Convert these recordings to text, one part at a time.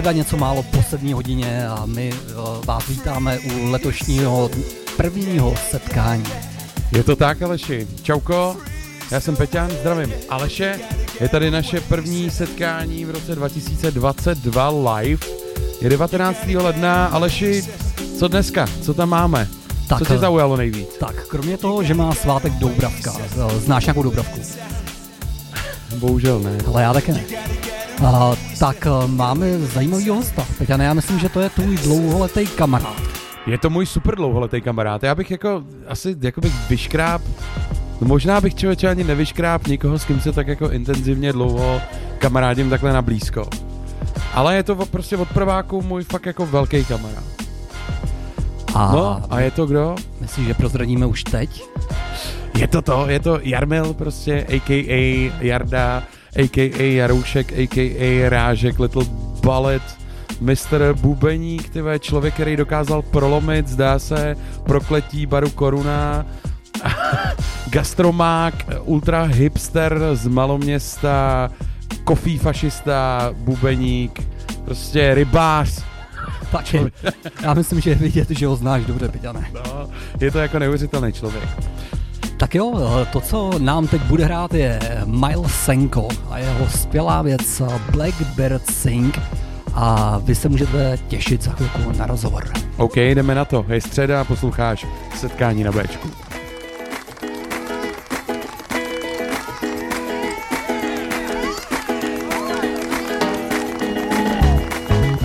středa něco málo po sedmí hodině a my eh, vás vítáme u letošního prvního setkání. Je to tak, Aleši. Čauko, já jsem Peťan, zdravím Aleše. Je tady naše první setkání v roce 2022 live. Je 19. ledna. Aleši, co dneska? Co tam máme? Tak, co tě zaujalo nejvíc? Tak, kromě toho, že má svátek Doubravka. Znáš nějakou Doubravku? Bohužel ne. Ale já také ne. Uh, tak uh, máme zajímavý hosta. Peťane, já myslím, že to je tvůj dlouholetý kamarád. Je to můj super dlouholetý kamarád. Já bych jako asi jako bych vyškráp No možná bych člověče ani nevyškráp nikoho, s kým se tak jako intenzivně dlouho kamarádím takhle na blízko. Ale je to prostě od prváku můj fakt jako velký kamarád. A no a je to kdo? Myslíš, že prozradíme už teď? Je to to, je to Jarmil prostě, a.k.a. Jarda, a.k.a. Jaroušek, a.k.a. Rážek, Little Ballet, Mr. Bubeník, tyve, člověk, který dokázal prolomit, zdá se, prokletí baru Koruna, gastromák, ultra hipster z maloměsta, kofí fašista, bubeník, prostě rybář. Tak je, já myslím, že je vidět, že ho znáš dobře, Piťane. No, je to jako neuvěřitelný člověk. Tak jo, to, co nám teď bude hrát, je Miles Senko a jeho skvělá věc Blackbird Sing a vy se můžete těšit za chvilku na rozhovor. OK, jdeme na to. Je středa a posloucháš setkání na Bčku.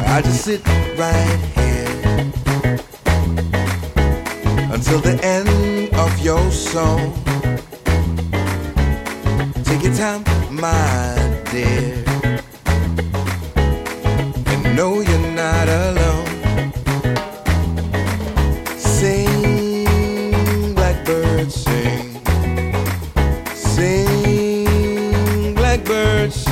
I just sit right here until the end of your song. Take your time, my dear, and know you're not alone. Sing, blackbird, sing, sing, blackbird, sing.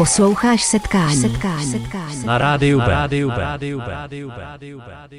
Posloucháš setkání. setkání. setkání. Na rádiu B. Na rádiu B. Na rádiu B. Na rádiu B.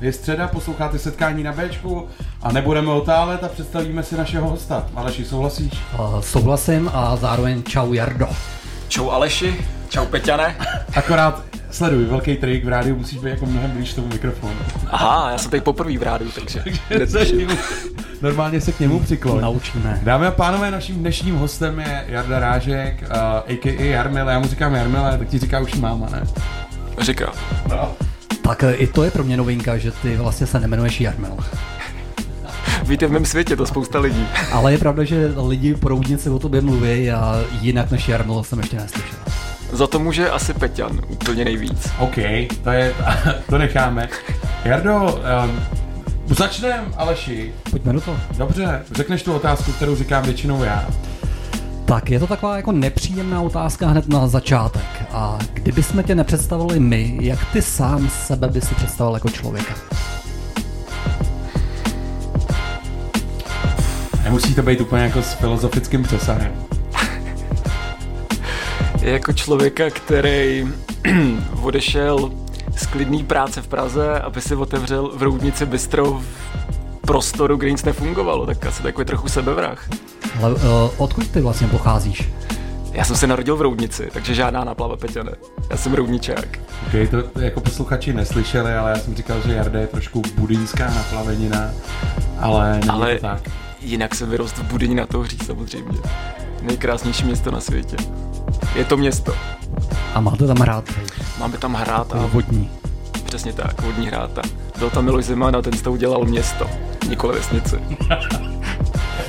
je středa, posloucháte setkání na Bčku a nebudeme otálet a představíme si našeho hosta. Aleši, souhlasíš? Uh, souhlasím a zároveň čau Jardo. Čau Aleši, čau Peťane. Akorát sleduj, velký trik, v rádiu musíš být jako mnohem blíž tomu mikrofonu. Aha, já jsem teď poprvé v rádiu, takže... Normálně se k němu přikloň. Naučíme. Dámy a pánové, naším dnešním hostem je Jarda Rážek, uh, a.k.a. Jarmile. Já mu říkám Jarmile, tak ti říká už máma, ne? Říká. No. Tak i to je pro mě novinka, že ty vlastně se nemenuješ Jarmel. Víte, v mém světě to spousta lidí. Ale je pravda, že lidi proudnici o tobě mluví a jinak než Jarmel jsem ještě neslyšel. Za to může asi Peťan úplně nejvíc. OK, to, je, to necháme. Jardo, um, začneme, Aleši. Pojďme do toho. Dobře, řekneš tu otázku, kterou říkám většinou já. Tak je to taková jako nepříjemná otázka hned na začátek. A kdyby jsme tě nepředstavili my, jak ty sám sebe by si představil jako člověka? Nemusí to být úplně jako s filozofickým přesahem. jako člověka, který odešel z klidný práce v Praze, aby si otevřel v Roudnici bistro v prostoru, kde nic nefungovalo, tak asi takový trochu sebevrah. Ale uh, odkud ty vlastně pocházíš? Já jsem se narodil v Roudnici, takže žádná naplava Peťane. Já jsem roudničák. Ok, to, to jako posluchači neslyšeli, ale já jsem říkal, že Jarda je trošku budinská naplavenina, ale není ale to tak. jinak jsem vyrostl v Budyni na Touhří samozřejmě. Nejkrásnější město na světě. Je to město. A máte tam hrát? Máme tam hrát a... Vodní. Přesně tak, vodní hráta. Byl tam Miloš Zeman a ten z toho udělal město, nikoli vesnici.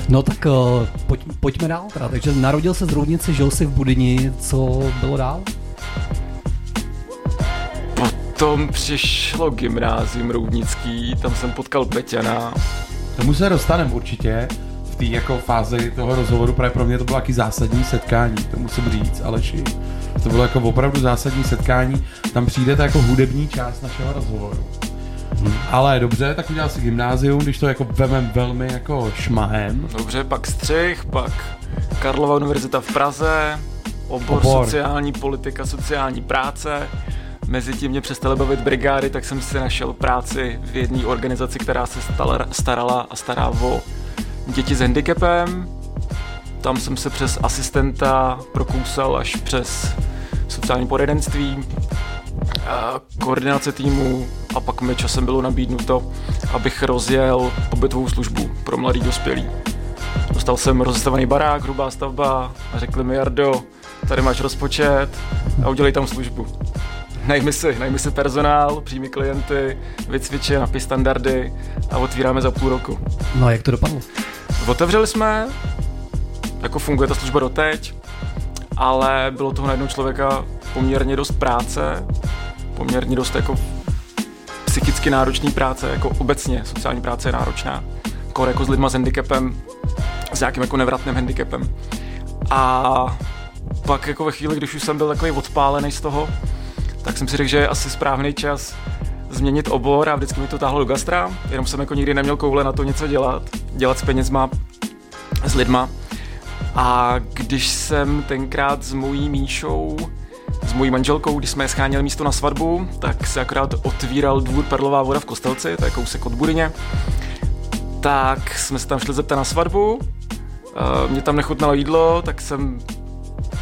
No tak uh, pojď, pojďme dál teda. Takže narodil se z Roudnice, žil si v Budyni, co bylo dál? Potom přišlo gymnázium Roudnický, tam jsem potkal Peťana. Tomu se dostaneme určitě v té jako fázi toho rozhovoru, právě pro mě to bylo taky zásadní setkání, to musím říct, Aleši. To bylo jako opravdu zásadní setkání, tam přijde ta jako hudební část našeho rozhovoru. Hmm. Ale dobře, tak udělal si gymnázium, když to jako vemem velmi jako šmahem. Dobře, pak střih, pak Karlova univerzita v Praze, obor, Obor. sociální politika, sociální práce. Mezi tím mě přestaly bavit brigády, tak jsem si našel práci v jedné organizaci, která se stala, starala a stará o děti s handicapem. Tam jsem se přes asistenta prokousal až přes sociální poradenství, koordinace týmu a pak mi časem bylo nabídnuto, abych rozjel pobytovou službu pro mladý dospělý. Dostal jsem rozestavený barák, hrubá stavba a řekli mi, Jardo, tady máš rozpočet a udělej tam službu. Najmi si, najmi si personál, přijmi klienty, vycviči, napiš standardy a otvíráme za půl roku. No a jak to dopadlo? Otevřeli jsme, jako funguje ta služba doteď, ale bylo toho na jednoho člověka poměrně dost práce, poměrně dost jako psychicky náročný práce, jako obecně sociální práce je náročná, jako, jako s lidma s handicapem, s nějakým jako nevratným handicapem. A pak jako ve chvíli, když už jsem byl takový odpálený z toho, tak jsem si řekl, že je asi správný čas změnit obor a vždycky mi to táhlo do gastra, jenom jsem jako nikdy neměl koule na to něco dělat, dělat s penězma, s lidma. A když jsem tenkrát s mojí Míšou, s mojí manželkou, když jsme scháněli místo na svatbu, tak se akorát otvíral dvůr Perlová voda v Kostelci, to je kousek od Budyně. Tak jsme se tam šli zeptat na svatbu, Uh, mě tam nechutnalo jídlo, tak jsem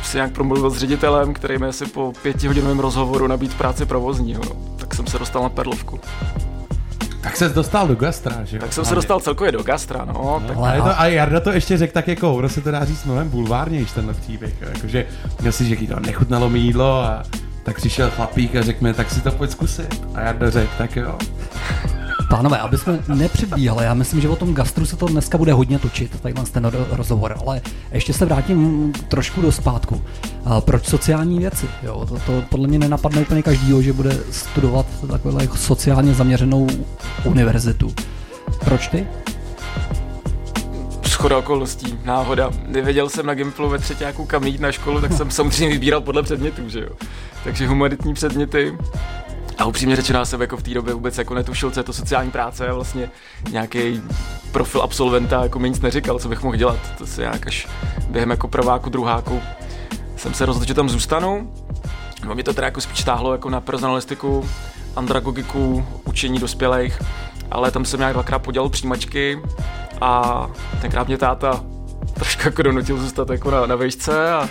si nějak promluvil s ředitelem, který mi asi po pětihodinovém rozhovoru nabít práci provozního. Tak jsem se dostal na Perlovku. Tak se dostal do gastra, že jo? Tak jsem se dostal celkově do gastra, no. Tak Ale to, a Jarda to ještě řekl tak jako, ono se to dá říct mnohem bulvárnější tenhle příběh, jakože měl si, že to nechutnalo mi jídlo a tak přišel chlapík a řekl mi, tak si to pojď zkusit. A Jarda řekl, tak jo. Pánové, aby jsme nepředbíhali, já myslím, že o tom gastru se to dneska bude hodně točit, takhle ten ro- rozhovor, ale ještě se vrátím trošku do zpátku. A proč sociální věci? Jo, to, to podle mě nenapadne úplně každýho, že bude studovat takovou sociálně zaměřenou univerzitu. Proč ty? schoda okolností, náhoda. Nevěděl jsem na Gimplu ve třetíku kam jít na školu, tak jsem samozřejmě vybíral podle předmětů, že jo. Takže humanitní předměty. A upřímně řečeno, já jsem jako v té době vůbec jako netušil, co je to sociální práce a vlastně nějaký profil absolventa jako mi nic neříkal, co bych mohl dělat. To se nějak až během jako prváku, druháku jsem se rozhodl, že tam zůstanu. No, mě to teda jako spíš táhlo jako na personalistiku, andragogiku, učení dospělých, ale tam jsem nějak dvakrát podělal přijímačky a tenkrát mě táta trošku jako donutil zůstat jako na, na vejšce a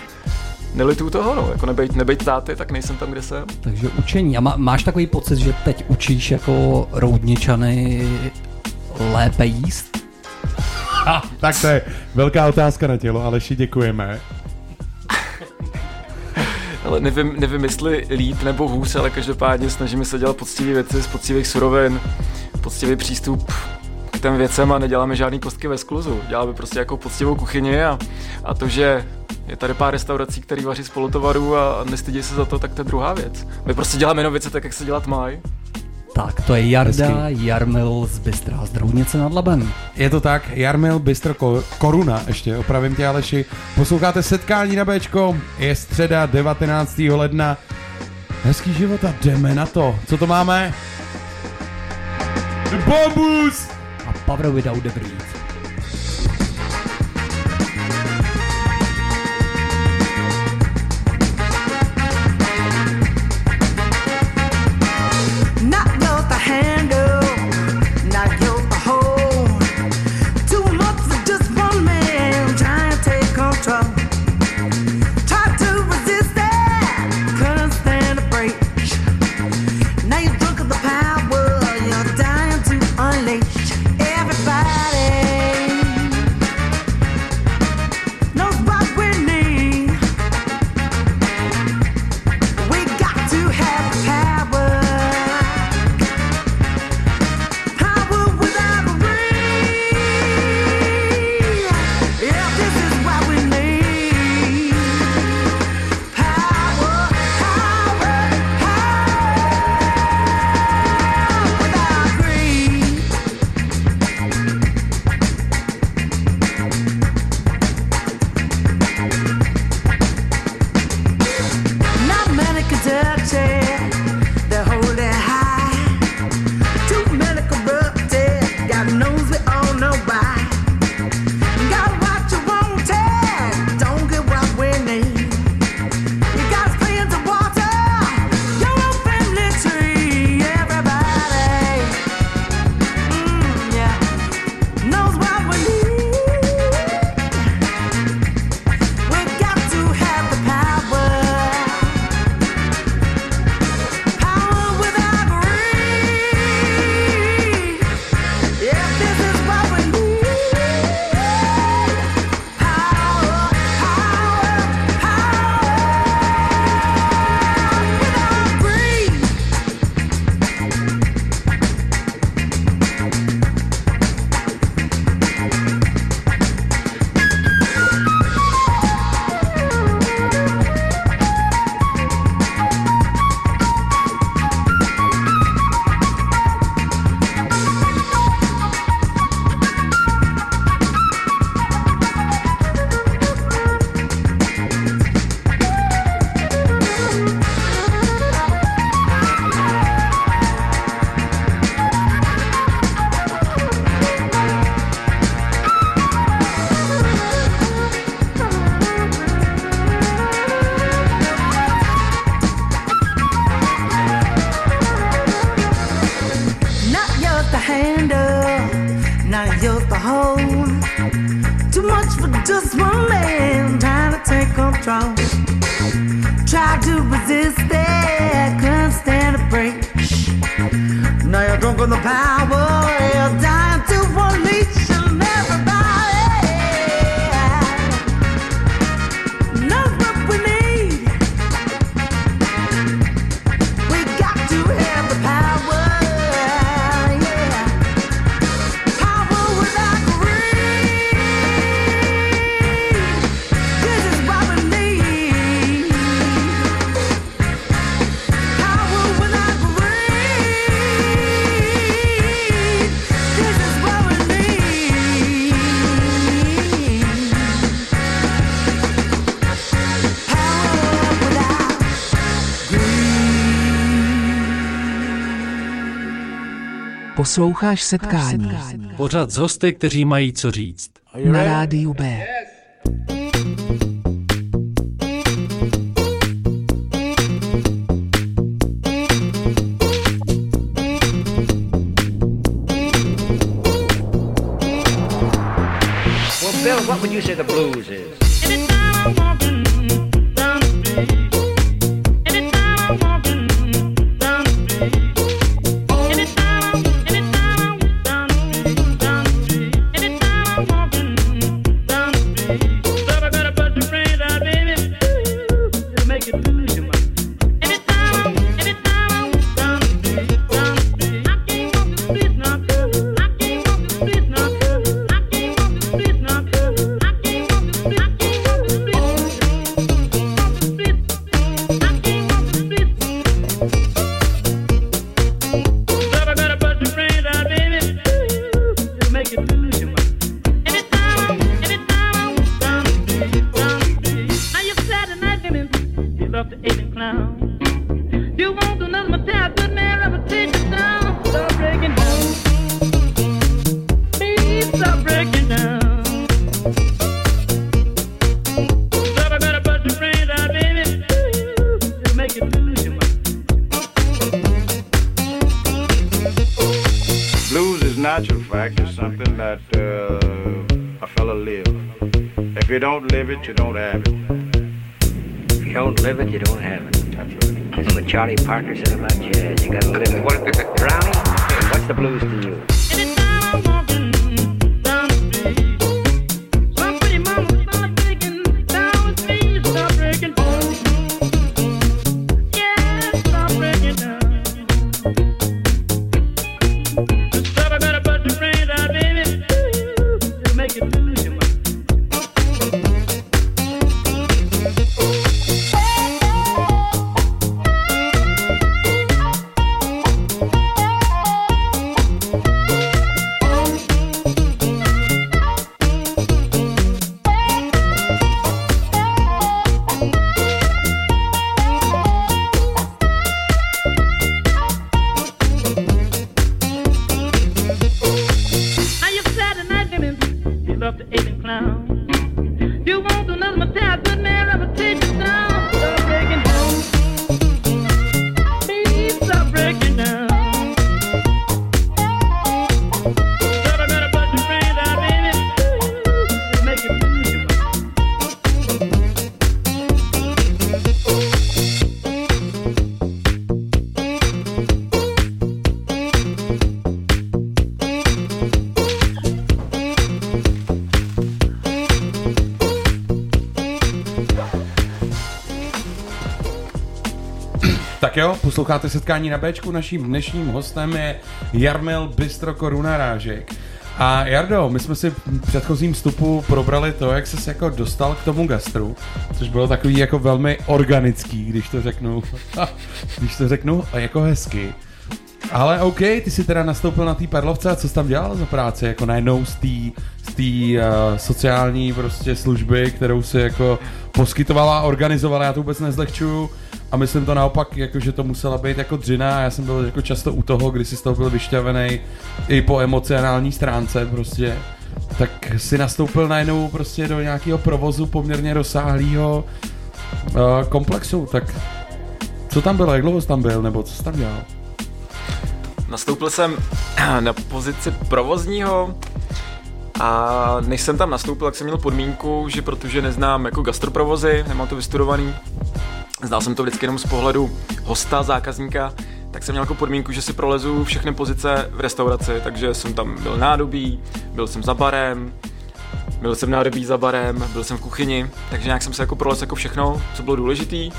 nelituju toho, no, jako nebejt, nebejt táty, tak nejsem tam, kde jsem. Takže učení. A má, máš takový pocit, že teď učíš jako roudničany lépe jíst? Ha, tak to je velká otázka na tělo, Aleši, děkujeme. Ale nevím, nevím, jestli líp nebo hůř, ale každopádně snažíme se dělat poctivé věci z poctivých surovin, poctivý přístup těm věcem a neděláme žádný kostky ve skluzu. Děláme prostě jako poctivou kuchyni a, a to, že je tady pár restaurací, které vaří z polotovaru a nestydí se za to, tak to je druhá věc. My prostě děláme jenom věci tak, jak se dělat mají. Tak, to je Jarda Jarmil z Bystra z Droudnice nad Labem. Je to tak, Jarmil Bystro Ko- Koruna, ještě opravím tě Aleši. Posloucháte setkání na Bčko, je středa 19. ledna. Hezký život a jdeme na to. Co to máme? The Bombus! Power Without the Breed. Posloucháš setkání Pořád z hosty, kteří mají co říct. na rádiu B. posloucháte setkání na Bčku, naším dnešním hostem je Jarmil Bistro Koruna Rážek. A Jardo, my jsme si v předchozím vstupu probrali to, jak ses jako dostal k tomu gastru, což bylo takový jako velmi organický, když to řeknu, když to řeknu jako hezky. Ale OK, ty jsi teda nastoupil na té Perlovce a co jsi tam dělal za práci? Jako najednou z té z té, uh, sociální prostě služby, kterou si jako poskytovala organizovala, já to vůbec nezlehčuju. A myslím to naopak, jako, že to musela být jako dřina a já jsem byl jako často u toho, kdy si z toho byl vyšťavený i po emocionální stránce prostě. Tak si nastoupil najednou prostě do nějakého provozu poměrně rozsáhlého uh, komplexu, tak co tam bylo, jak dlouho jsi tam byl, nebo co jsi tam dělal? nastoupil jsem na pozici provozního a než jsem tam nastoupil, tak jsem měl podmínku, že protože neznám jako gastroprovozy, nemám to vystudovaný, znal jsem to vždycky jenom z pohledu hosta, zákazníka, tak jsem měl jako podmínku, že si prolezu všechny pozice v restauraci, takže jsem tam byl nádobí, byl jsem za barem, byl jsem nádobí za barem, byl jsem v kuchyni, takže nějak jsem se jako prolez jako všechno, co bylo důležitý.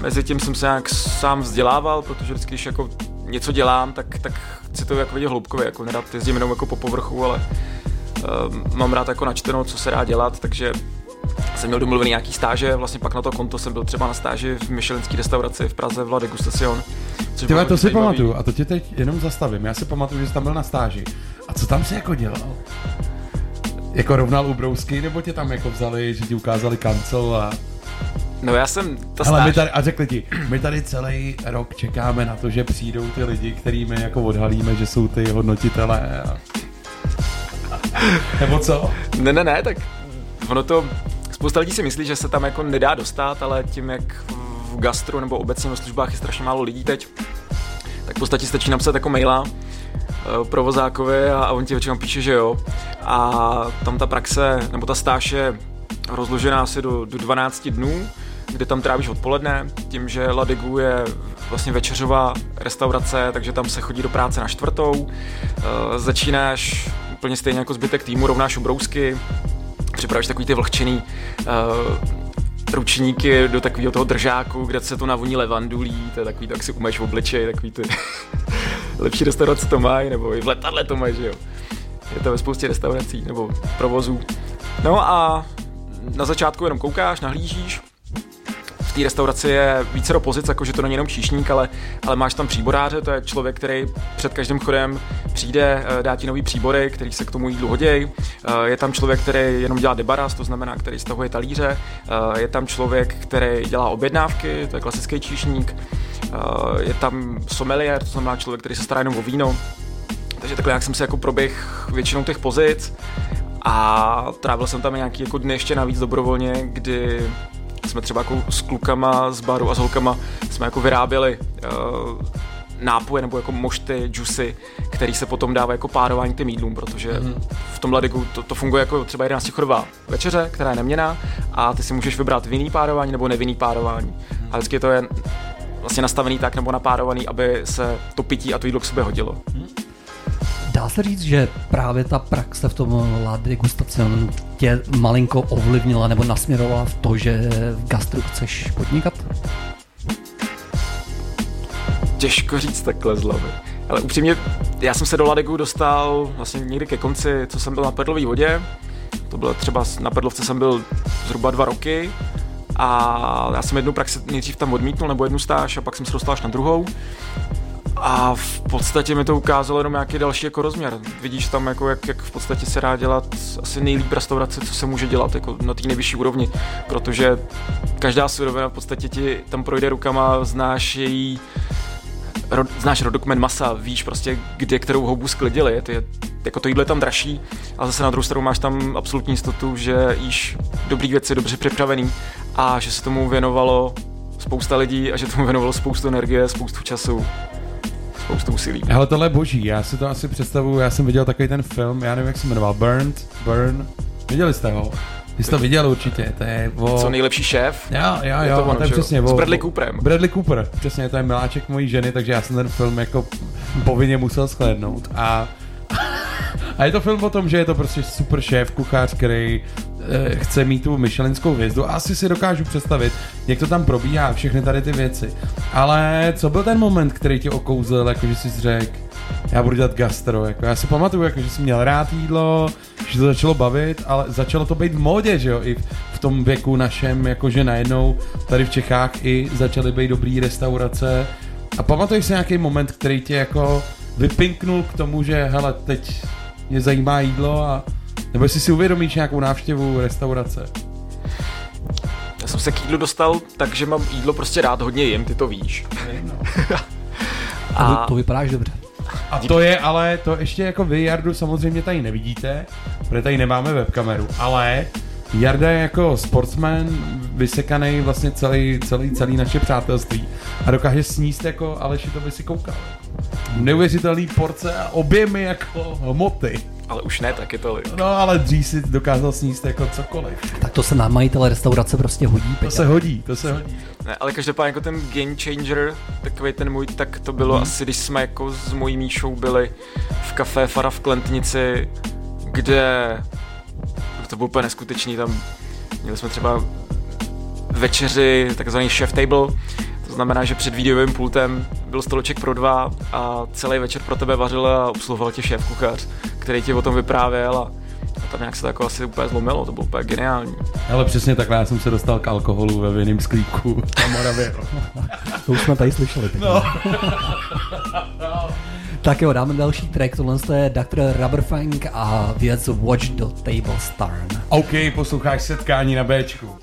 Mezi tím jsem se nějak sám vzdělával, protože vždycky, když jako něco dělám, tak, tak chci to jako vidět hloubkově, jako nedat jezdím jenom jako po povrchu, ale um, mám rád jako načteno, co se dá dělat, takže jsem měl domluvený nějaký stáže, vlastně pak na to konto jsem byl třeba na stáži v Michelinské restauraci v Praze v La Degustation. což Ty to si pamatuju a to tě teď jenom zastavím. Já si pamatuju, že jsi tam byl na stáži. A co tam si jako dělal? Jako rovnal u brousky, nebo tě tam jako vzali, že ti ukázali kancel a... No já jsem, ta stáž, my tady, a řekli ti, my tady celý rok čekáme na to, že přijdou ty lidi, kterými jako odhalíme, že jsou ty hodnotitelé. A... Nebo co? Ne, ne, ne, tak ono to, spousta lidí si myslí, že se tam jako nedá dostat, ale tím, jak v gastru nebo obecně ve službách je strašně málo lidí teď, tak v podstatě stačí napsat jako maila eh, provozákovi a, on ti většinou píše, že jo. A tam ta praxe, nebo ta stáž je rozložená asi do, do 12 dnů, kde tam trávíš odpoledne, tím, že Ladegu je vlastně večeřová restaurace, takže tam se chodí do práce na čtvrtou, Eh, začínáš úplně stejně jako zbytek týmu, rovnáš ubrousky, připravíš takový ty vlhčený uh, ručníky do takového toho držáku, kde se to navoní levandulí, to je takový, tak si umeš v obličeji, takový ty lepší restaurace to mají, nebo i v letadle to mají, že jo. Je to ve spoustě restaurací nebo provozů. No a na začátku jenom koukáš, nahlížíš, v té restauraci je více do pozic, jakože to není jenom číšník, ale, ale máš tam příboráře, to je člověk, který před každým chodem přijde, eh, dá ti nový příbory, který se k tomu jídlu hoděj. Eh, Je tam člověk, který jenom dělá debaras, to znamená, který stahuje talíře. Eh, Je tam člověk, který dělá objednávky, to je klasický číšník. Je tam sommelier, to znamená člověk, který se stará jenom o víno. Takže takhle jak jsem se jako proběh většinou těch pozic a trávil jsem tam nějaký jako dny ještě navíc dobrovolně, kdy jsme třeba jako s klukama z baru a s holkama jsme jako vyráběli uh, nápoje nebo jako mošty, džusy, který se potom dávají jako párování těm jídlům, protože mm. v tom ladigu to, to funguje jako třeba 11 chodová večeře, která je neměná a ty si můžeš vybrat vinný párování nebo nevinný párování. A vždycky to je vlastně nastavený tak nebo napárovaný, aby se to pití a to jídlo k sobě hodilo. Dá se říct, že právě ta praxe v tom La Degustation tě malinko ovlivnila nebo nasměrovala v to, že v gastru chceš podnikat? Těžko říct takhle z hlavy. Ale upřímně, já jsem se do Ladegu dostal vlastně někdy ke konci, co jsem byl na Perlové vodě. To bylo třeba, na Perlovce jsem byl zhruba dva roky. A já jsem jednu praxi nejdřív tam odmítnul, nebo jednu stáž, a pak jsem se dostal až na druhou. A v podstatě mi to ukázalo jenom nějaký další jako rozměr. Vidíš tam, jako jak, jak v podstatě se dá dělat asi nejlíp restaurace, co se může dělat jako na té nejvyšší úrovni, protože každá surovina v podstatě ti tam projde rukama, znáš její ro, znáš rodokmen masa, víš prostě, kde kterou houbu sklidili, ty, jako to jídlo je tam dražší, ale zase na druhou stranu máš tam absolutní jistotu, že jíš dobrý věci, dobře připravený a že se tomu věnovalo spousta lidí a že tomu věnovalo spoustu energie, spoustu času, spoustu úsilí. Hele, tohle je boží, já si to asi představuju, já jsem viděl takový ten film, já nevím, jak se jmenoval, Burnt, Burn, viděli jste ho? Ty jsi to viděl určitě, to je o... Co nejlepší šéf? Jo, jo, Je jo, to ono, to je přesně S o- Bradley o- Cooperem. Bradley Cooper, přesně, to je miláček mojí ženy, takže já jsem ten film jako povinně musel shlédnout a a je to film o tom, že je to prostě super šéf, kuchař, který chce mít tu Michelinskou hvězdu asi si dokážu představit, jak to tam probíhá, všechny tady ty věci. Ale co byl ten moment, který tě okouzl, jako že jsi řekl, já budu dělat gastro, jako já si pamatuju, jako, že jsi měl rád jídlo, že to začalo bavit, ale začalo to být v módě, že jo, i v, v tom věku našem, jakože najednou tady v Čechách i začaly být dobrý restaurace. A pamatuješ si nějaký moment, který tě jako vypinknul k tomu, že hele, teď mě zajímá jídlo a nebo jestli si uvědomíš nějakou návštěvu restaurace. Já jsem se k jídlu dostal, takže mám jídlo prostě rád hodně jim, ty to víš. A... To, to vypadáš dobře. A to je ale, to ještě jako vy, Jardu, samozřejmě tady nevidíte, protože tady nemáme webkameru, ale Jarda je jako sportsman, vysekaný vlastně celý, celý, celý naše přátelství a dokáže sníst jako Aleši, to by si koukal neuvěřitelný porce a objemy jako hmoty. Ale už ne taky tolik. No ale dřív si dokázal sníst jako cokoliv. Tak to se na majitele restaurace prostě hodí. To To se hodí, to se hodí. Ne, ale každopádně jako ten Game Changer, takový ten můj, tak to bylo hmm. asi, když jsme jako s mojí Míšou byli v kafé Fara v Klentnici, kde to bylo úplně neskutečný, tam měli jsme třeba večeři, takzvaný chef table, znamená, že před videovým pultem byl stoleček pro dva a celý večer pro tebe vařil a obsluhoval tě šéf kuchař, který ti o tom vyprávěl a tam nějak se to jako asi úplně zlomilo, to bylo úplně geniální. Ale přesně takhle já jsem se dostal k alkoholu ve vinném sklíku na Moravě. to už jsme tady slyšeli. Tak, no. tak jo, dáme další track, tohle je Dr. Rubberfang a věc Watch the Table Star. OK, posloucháš setkání na Bčku.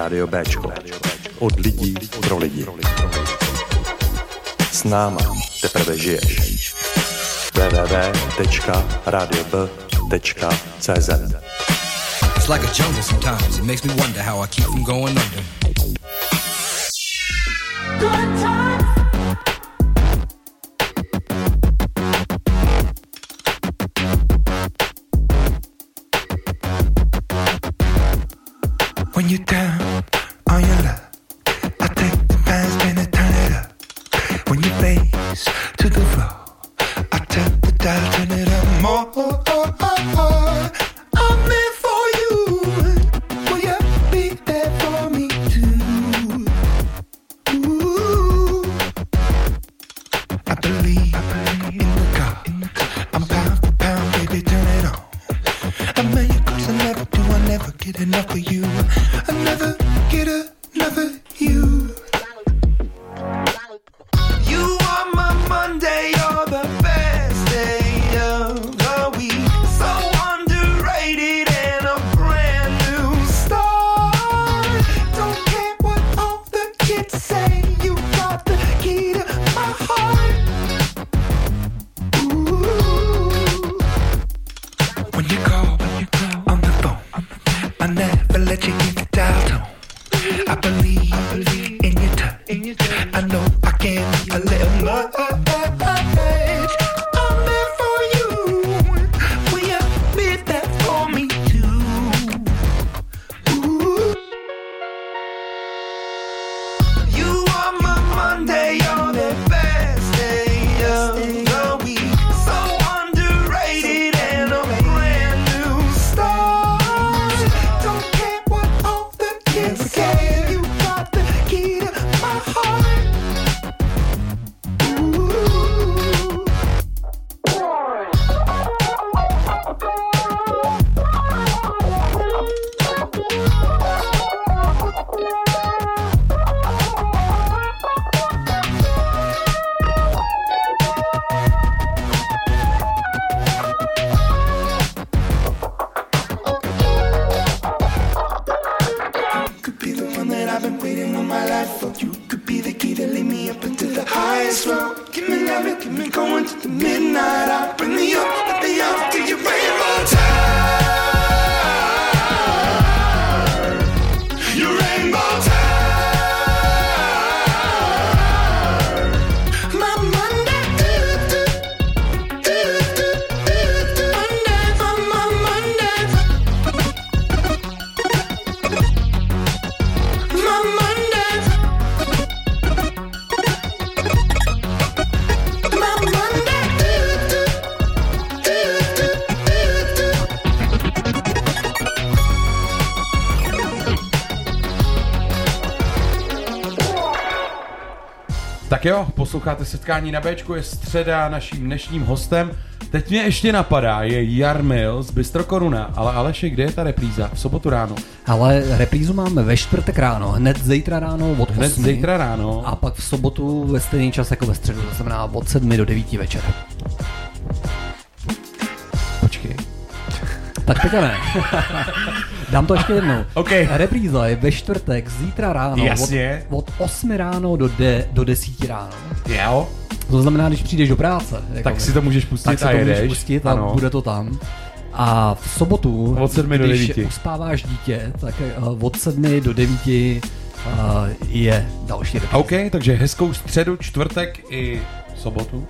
Rádio Bčko. Od lidí pro lidi. S náma teprve žiješ. www.radiob.cz It's like a jungle sometimes. It makes me wonder how I keep from going under. Good time. Posloucháte setkání na Bčku, je středa, naším dnešním hostem. Teď mě ještě napadá, je Jarmil z Bystro Koruna, ale Aleši, kde je ta repríza? V sobotu ráno. Ale reprízu máme ve čtvrtek ráno, hned zítra ráno od Hned 8. zítra ráno. A pak v sobotu ve stejný čas jako ve středu, to znamená od 7 do 9 večer. Počkej. Tak teďka ne. Dám to ještě jednou. Okay. Repríza je ve čtvrtek, zítra ráno. Jasně. Od, od 8 ráno do, de, do 10 ráno. Jo. To znamená, když přijdeš do práce. Tak si to můžeš pustit tak si a to jedeš. můžeš pustit a Ano. bude to tam. A v sobotu, Od sedmi do když devíti. uspáváš dítě, tak eh, od 7 do 9 eh, je další repríza. OK, takže hezkou středu, čtvrtek i sobotu.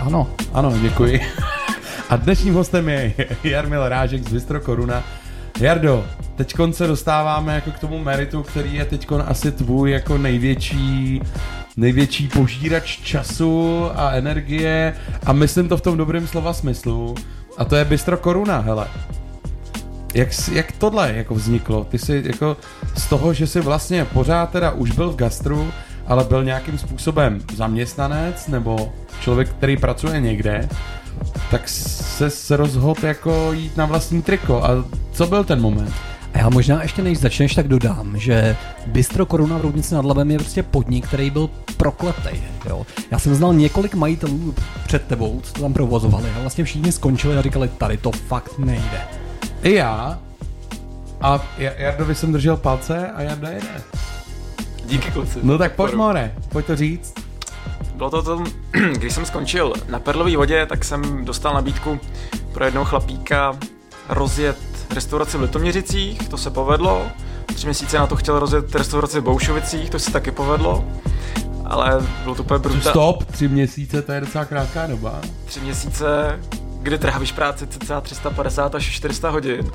Ano. Ano, děkuji. A dnešním hostem je Jarmil Rážek z Bystro Koruna. Jardo, teď se dostáváme jako k tomu meritu, který je teď asi tvůj jako největší největší požírač času a energie a myslím to v tom dobrém slova smyslu a to je Bystro Koruna, hele. Jak, jak tohle jako vzniklo? Ty jsi jako z toho, že jsi vlastně pořád teda už byl v gastru, ale byl nějakým způsobem zaměstnanec nebo člověk, který pracuje někde, tak se, se rozhodl jako jít na vlastní triko. A co byl ten moment? A já možná ještě než začneš, tak dodám, že Bistro Koruna v Roudnici nad Labem je prostě podnik, který byl prokletej. Jo. Já jsem znal několik majitelů před tebou, co to tam provozovali a vlastně všichni skončili a říkali, tady to fakt nejde. I já. A Ja- Jardovi jsem držel palce a Jarda jede. Díky kluci. No tak pojď more, pojď to říct. Bylo to tom, když jsem skončil na Perlové vodě, tak jsem dostal nabídku pro jednoho chlapíka rozjet restauraci v Litoměřicích, to se povedlo. Tři měsíce na to chtěl rozjet restauraci v Boušovicích, to se taky povedlo. Ale bylo to úplně brutální. Stop, tři měsíce, to je docela krátká doba. Tři měsíce, kdy trávíš práci cca 350 až 400 hodin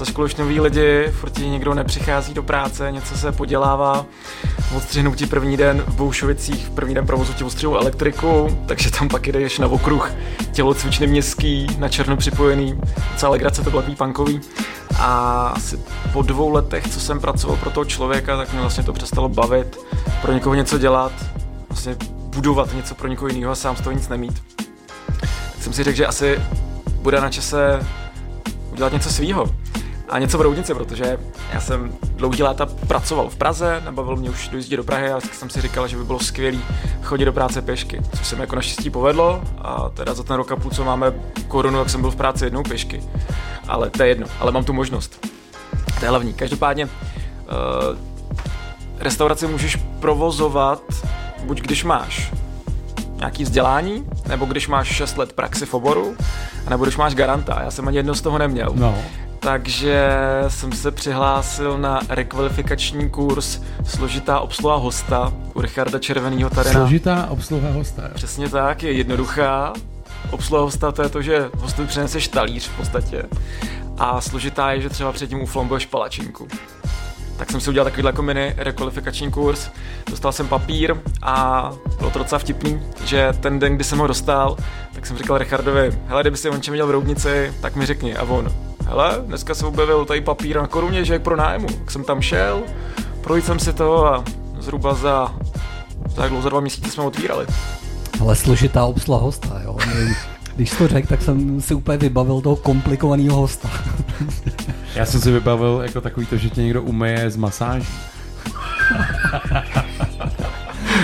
za školu už noví lidi, furt někdo nepřichází do práce, něco se podělává, odstřihnou ti první den v Boušovicích, první den provozu ti odstřihnou elektriku, takže tam pak jdeš na okruh tělocvičny městský, na černo připojený, celá legrace to bylo punkový. A asi po dvou letech, co jsem pracoval pro toho člověka, tak mě vlastně to přestalo bavit, pro někoho něco dělat, vlastně budovat něco pro někoho jiného a sám z toho nic nemít. Tak jsem si řekl, že asi bude na čase udělat něco svýho a něco v Roudnici, protože já jsem dlouhý léta pracoval v Praze, nebavil mě už dojíždět do Prahy a tak jsem si říkal, že by bylo skvělý chodit do práce pěšky, což se mi jako naštěstí povedlo a teda za ten rok a půl, co máme korunu, tak jsem byl v práci jednou pěšky. Ale to je jedno, ale mám tu možnost. To je hlavní. Každopádně uh, restauraci můžeš provozovat, buď když máš nějaký vzdělání, nebo když máš 6 let praxi v oboru, nebo když máš garanta. Já jsem ani jedno z toho neměl. No. Takže jsem se přihlásil na rekvalifikační kurz Složitá obsluha hosta u Richarda Červenýho tady na... Složitá obsluha hosta. jo. Přesně tak, je jednoduchá. Obsluha hosta to je to, že hostu přineseš talíř v podstatě. A složitá je, že třeba předtím uflambuješ palačinku. Tak jsem si udělal takový jako mini rekvalifikační kurz, dostal jsem papír a bylo to docela vtipný, že ten den, kdy jsem ho dostal, tak jsem říkal Richardovi, hele, kdyby si on čem viděl v Roudnici, tak mi řekni. A on, hele, dneska se objevil tady papír na koruně, že je pro nájmu. Tak jsem tam šel, projít jsem si to a zhruba za, za dlouho, za dva měsíce jsme otvírali. Ale složitá obsluha hosta, jo. Když jsi to řekl, tak jsem si úplně vybavil toho komplikovaného hosta. Já jsem si vybavil jako takový to, že tě někdo umeje z masáží.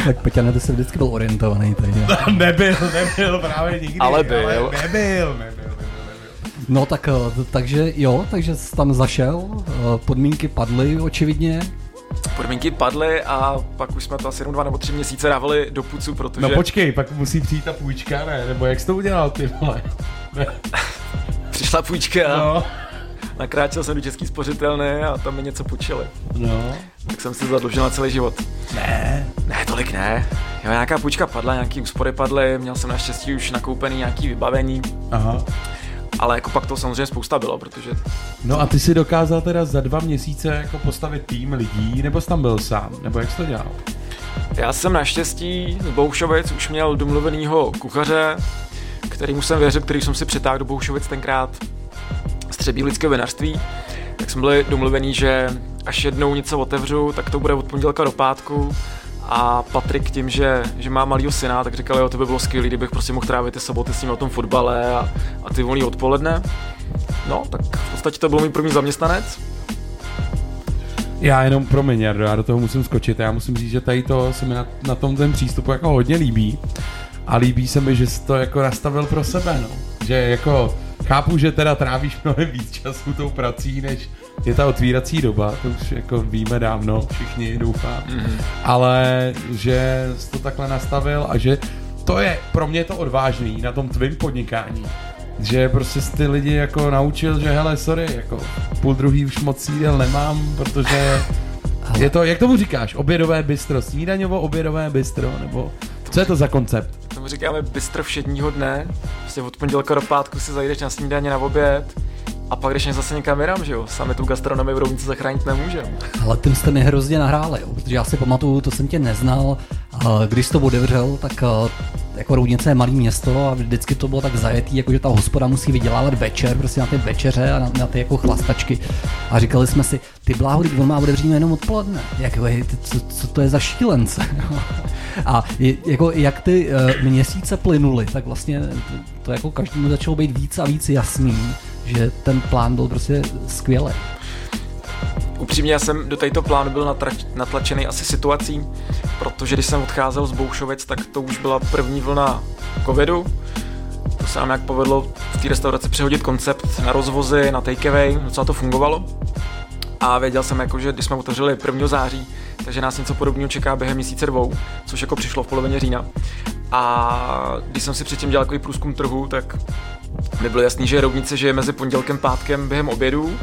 tak Peťane, ty jsi vždycky byl orientovaný tady. nebyl, nebyl právě nikdy. Ale byl. nebyl, nebyl. No tak, eh, takže jo, takže jsi tam zašel, eh, podmínky padly očividně. Podmínky padly a pak už jsme to asi jenom dva nebo tři měsíce dávali do pucu, protože... No počkej, pak musí přijít ta půjčka, ne? Nebo jak jsi to udělal, ty vole? Ne. Přišla půjčka, No. nakráčel jsem do český spořitelny a tam mi něco půjčili. No. Tak jsem si zadlužil na celý život. Ne. Ne, tolik ne. Jo, nějaká půjčka padla, nějaký úspory padly, měl jsem naštěstí už nakoupený nějaký vybavení, Aha. Ale jako pak to samozřejmě spousta bylo, protože No a ty si dokázal teda za dva měsíce jako postavit tým lidí, nebo jsi tam byl sám, nebo jak jsi to dělal? já jsem naštěstí z Boušovic už měl domluvenýho kuchaře, kterýmu jsem věřil, který jsem si přitáhl do Boušovic tenkrát z Třebílického vinařství, tak jsme byli domluvení, že až jednou něco otevřu, tak to bude od pondělka do pátku a Patrik tím, že, že má malýho syna, tak říkal, jo, to by bylo skvělé, kdybych prostě mohl trávit ty soboty s ním na tom fotbale a, a ty volný odpoledne. No, tak v podstatě to byl můj první zaměstnanec. Já jenom, promiň, Jardo, já do toho musím skočit. Já musím říct, že tady to se mi na, na tom ten přístupu jako hodně líbí. A líbí se mi, že jsi to jako nastavil pro sebe, no. Že jako chápu, že teda trávíš mnohem víc času tou prací, než je ta otvírací doba, to už jako víme dávno, všichni doufám. Mhm. Ale že jsi to takhle nastavil a že to je pro mě to odvážný na tom tvým podnikání. Že prostě jsi ty lidi jako naučil, že hele, sorry, jako půl druhý už moc jídel nemám, protože je to, jak tomu říkáš, obědové bistro, snídaňovo obědové bistro, nebo co je to za koncept? Tomu říkáme bistro všedního dne. Prostě od pondělka do pátku si zajdeš na snídaně, na oběd a pak jdeš zase někam jinam, že jo? Sami tu gastronomii v Roudnici zachránit nemůžeme. Ale tím jste mi hrozně nahráli, jo, protože já si pamatuju, to jsem tě neznal, a když jsi to otevřel, tak a, jako Roudnice je malý město a vždycky to bylo tak zajetý, jako že ta hospoda musí vydělávat večer, prostě na ty večeře a na, na ty jako chlastačky. A říkali jsme si, ty bláho, teď on má otevříme jenom odpoledne. Jak, co, co, to je za šílence? a jako, jak ty uh, měsíce plynuly, tak vlastně to, to jako každému začalo být víc a víc jasný, že ten plán byl prostě skvělý. Upřímně já jsem do této plánu byl natrač, natlačený asi situací, protože když jsem odcházel z Boušovic, tak to už byla první vlna covidu. To se nám jak povedlo v té restauraci přehodit koncept na rozvozy, na takeaway, docela to fungovalo. A věděl jsem, jako, že když jsme otevřeli 1. září, takže nás něco podobného čeká během měsíce dvou, což jako přišlo v polovině října. A když jsem si předtím dělal takový průzkum trhu, tak mi bylo jasný, že Roudnice žije mezi pondělkem, pátkem během obědů,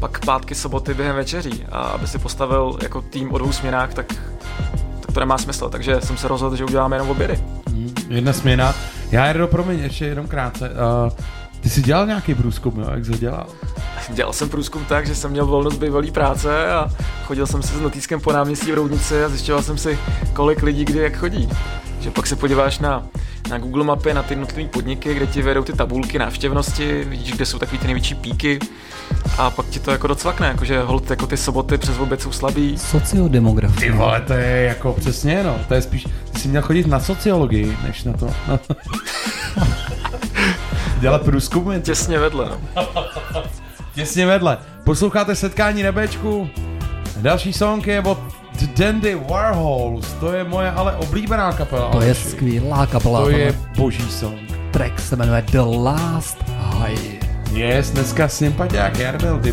pak pátky, soboty během večeří. A aby si postavil jako tým o dvou směnách, tak, tak to nemá smysl. Takže jsem se rozhodl, že uděláme jenom obědy. Jedna směna. Já Jardo, promiň, ještě jenom krátce. Uh, ty jsi dělal nějaký průzkum, jo? Jak jsi dělal? Dělal jsem průzkum tak, že jsem měl volnost bývalý práce a chodil jsem se s notýskem po náměstí v Roudnici a zjišťoval jsem si, kolik lidí kdy jak chodí. Že pak se podíváš na, na Google mapy, na ty jednotlivé podniky, kde ti vedou ty tabulky návštěvnosti, vidíš, kde jsou takový ty největší píky a pak ti to jako docvakne, jakože hold, jako ty soboty přes oběd jsou slabý. Sociodemograf. Ty vole, to je jako přesně, no. To je spíš, ty jsi měl chodit na sociologii, než na to. Na to. Dělat průzkumy. Těsně vedle, no. Těsně vedle. Posloucháte setkání nebečku. Další song je od The Dandy Warhols. To je moje ale oblíbená kapela. To je skvělá kapela. To je boží song. Track se jmenuje The Last High. Yes, dneska sympatiák Jarmil, ty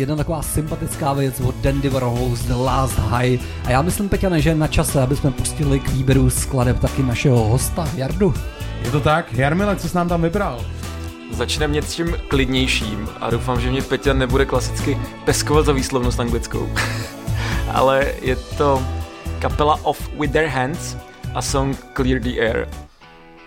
jedna taková sympatická věc od Dandy Warhols The Last High. A já myslím, Peťane, že je na čase, aby jsme pustili k výběru skladeb taky našeho hosta, Jardu. Je to tak? Jarmile, co jsi nám tam vybral? Začneme něčím klidnějším a doufám, že mě Peťa nebude klasicky peskovat za výslovnost anglickou. Ale je to kapela Off With Their Hands a song Clear the Air.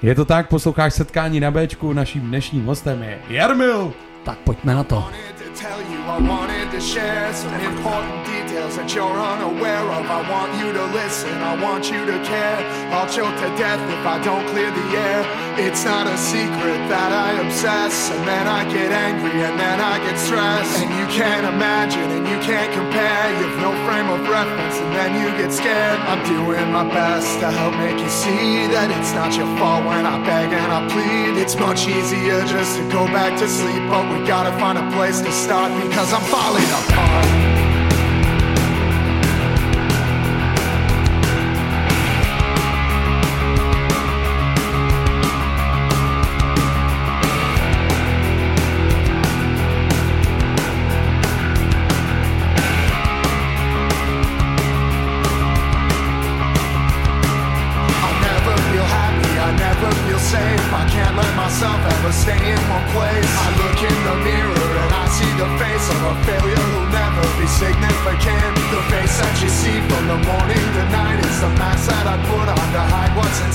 Je to tak, posloucháš setkání na Bčku, naším dnešním hostem je Jarmil. Tak pojďme na to. Tell you I wanted to share some important details that you're unaware of. I want you to listen, I want you to care. I'll choke to death if I don't clear the air. It's not a secret that I obsess, and then I get angry, and then I get stressed. And you can't imagine, and you can't compare. You've no frame of reference, and then you get scared. I'm doing my best to help make you see that it's not your fault when I beg and I plead. It's much easier just to go back to sleep, but we gotta find a place to start because I'm falling apart.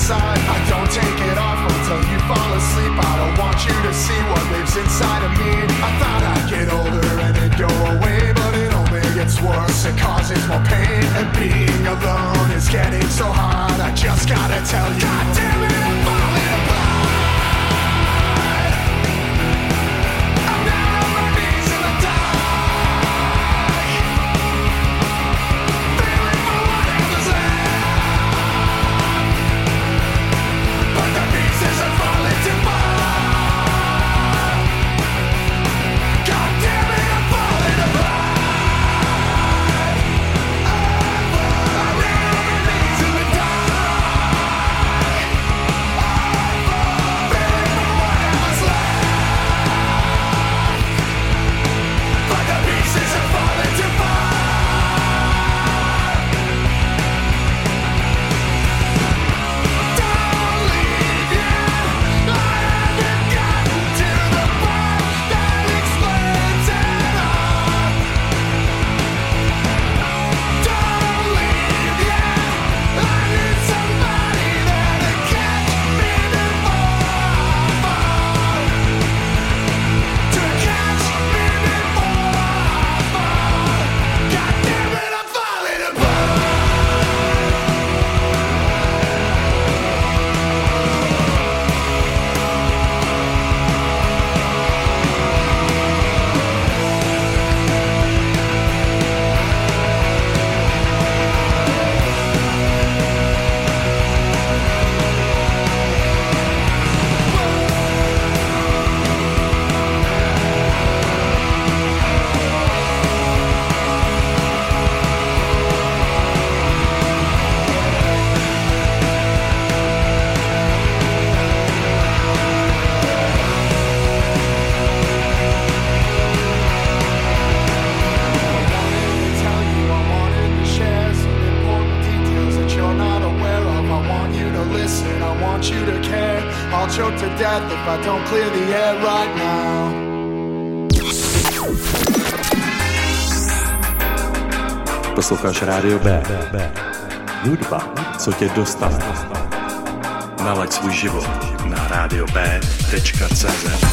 Inside. I don't take it off until you fall asleep. I don't want you to see what lives inside of me. I thought I'd get older and it'd go away, but it only gets worse. It causes more pain, and being alone is getting so hard. I just gotta tell you. God damn it, clear the air right now. Posloucháš Rádio B. Hudba, co tě dostane. Nalaď svůj život na radiob.cz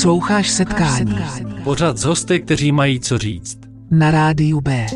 Posloucháš setkání Pořad z hosty, kteří mají co říct. na rádiu B.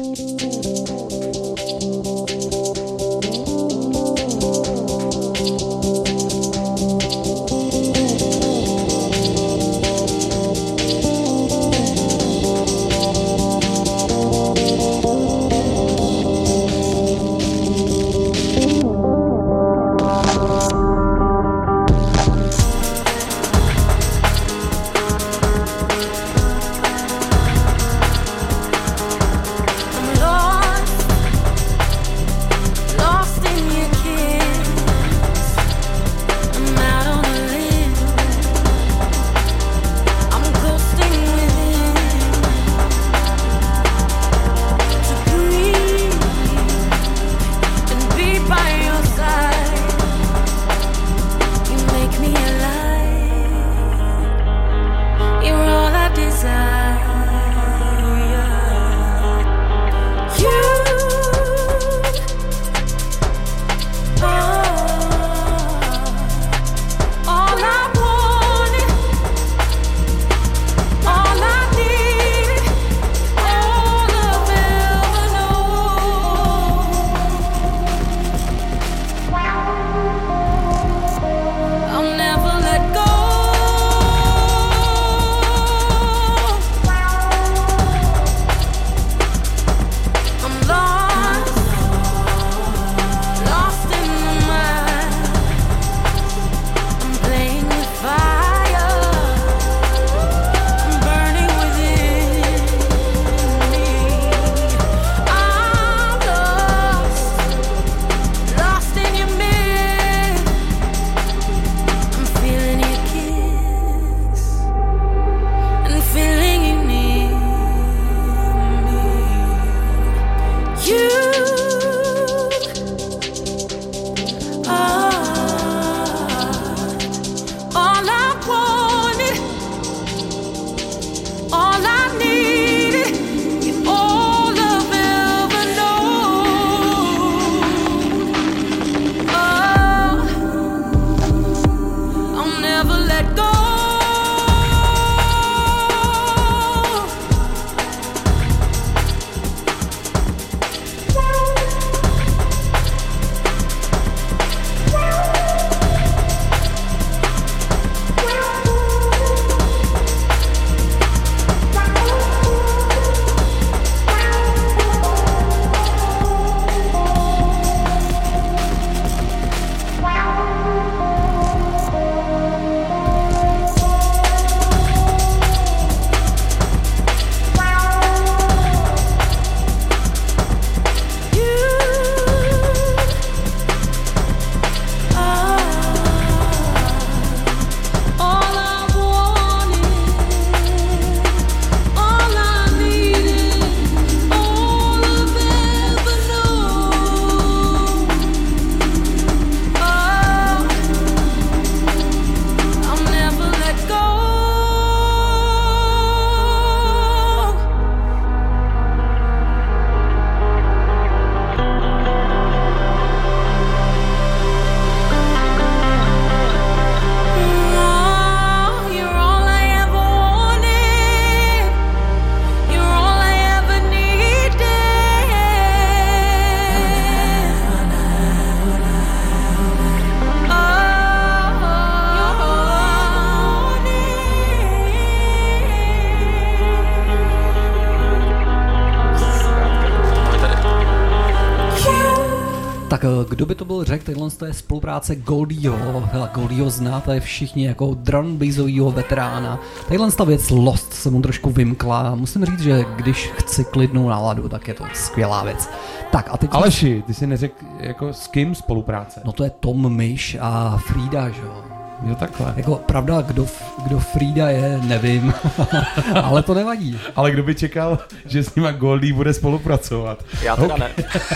to je spolupráce Goldieho. Hele, Goldieho znáte všichni jako drum bassovýho veterána. Tadyhle ta věc Lost se mu trošku vymkla. Musím říct, že když chci klidnou náladu, tak je to skvělá věc. Tak a teď... Aleši, ty si neřekl jako s kým spolupráce? No to je Tom Myš a Frida, že jo. Jo, takhle. Jako pravda, kdo, kdo Frida je, nevím, ale to nevadí. Ale kdo by čekal, že s nima Goldie bude spolupracovat? Já teda ne.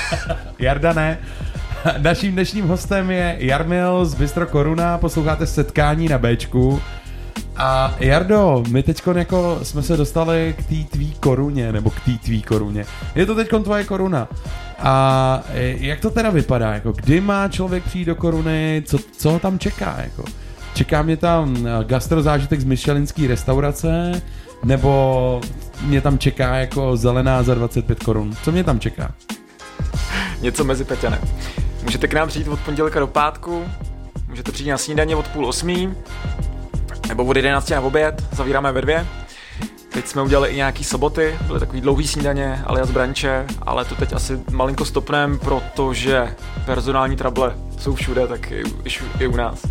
Jarda ne. Naším dnešním hostem je Jarmil z Bistro Koruna, posloucháte setkání na Bčku. A Jardo, my teď jako jsme se dostali k té tvý koruně, nebo k té tvý koruně. Je to teď tvoje koruna. A jak to teda vypadá? Jako, kdy má člověk přijít do koruny? Co, co ho tam čeká? Jako? čeká mě tam eh, gastrozážitek z Michelinský restaurace, nebo mě tam čeká jako zelená za 25 korun. Co mě tam čeká? Něco mezi Peťanem. Můžete k nám přijít od pondělka do pátku, můžete přijít na snídaně od půl osmí, nebo od 11 na oběd, zavíráme ve dvě. Teď jsme udělali i nějaký soboty, byly takový dlouhý snídaně, alias branče, ale to teď asi malinko stopnem, protože personální trable jsou všude, tak i, i, i u nás.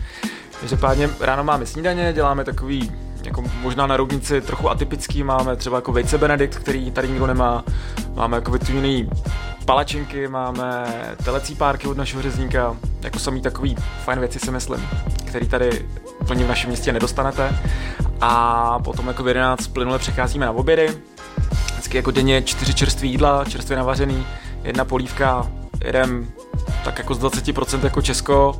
Každopádně ráno máme snídaně, děláme takový jako možná na roudnici trochu atypický, máme třeba jako vejce Benedikt, který tady nikdo nemá, máme jako vytuněný palačinky, máme telecí párky od našeho řezníka, jako samý takový fajn věci si myslím, který tady plně v našem městě nedostanete. A potom jako v 11 plynule přecházíme na obědy, vždycky jako denně čtyři čerstvé jídla, čerstvě navařený, jedna polívka, jeden tak jako z 20% jako Česko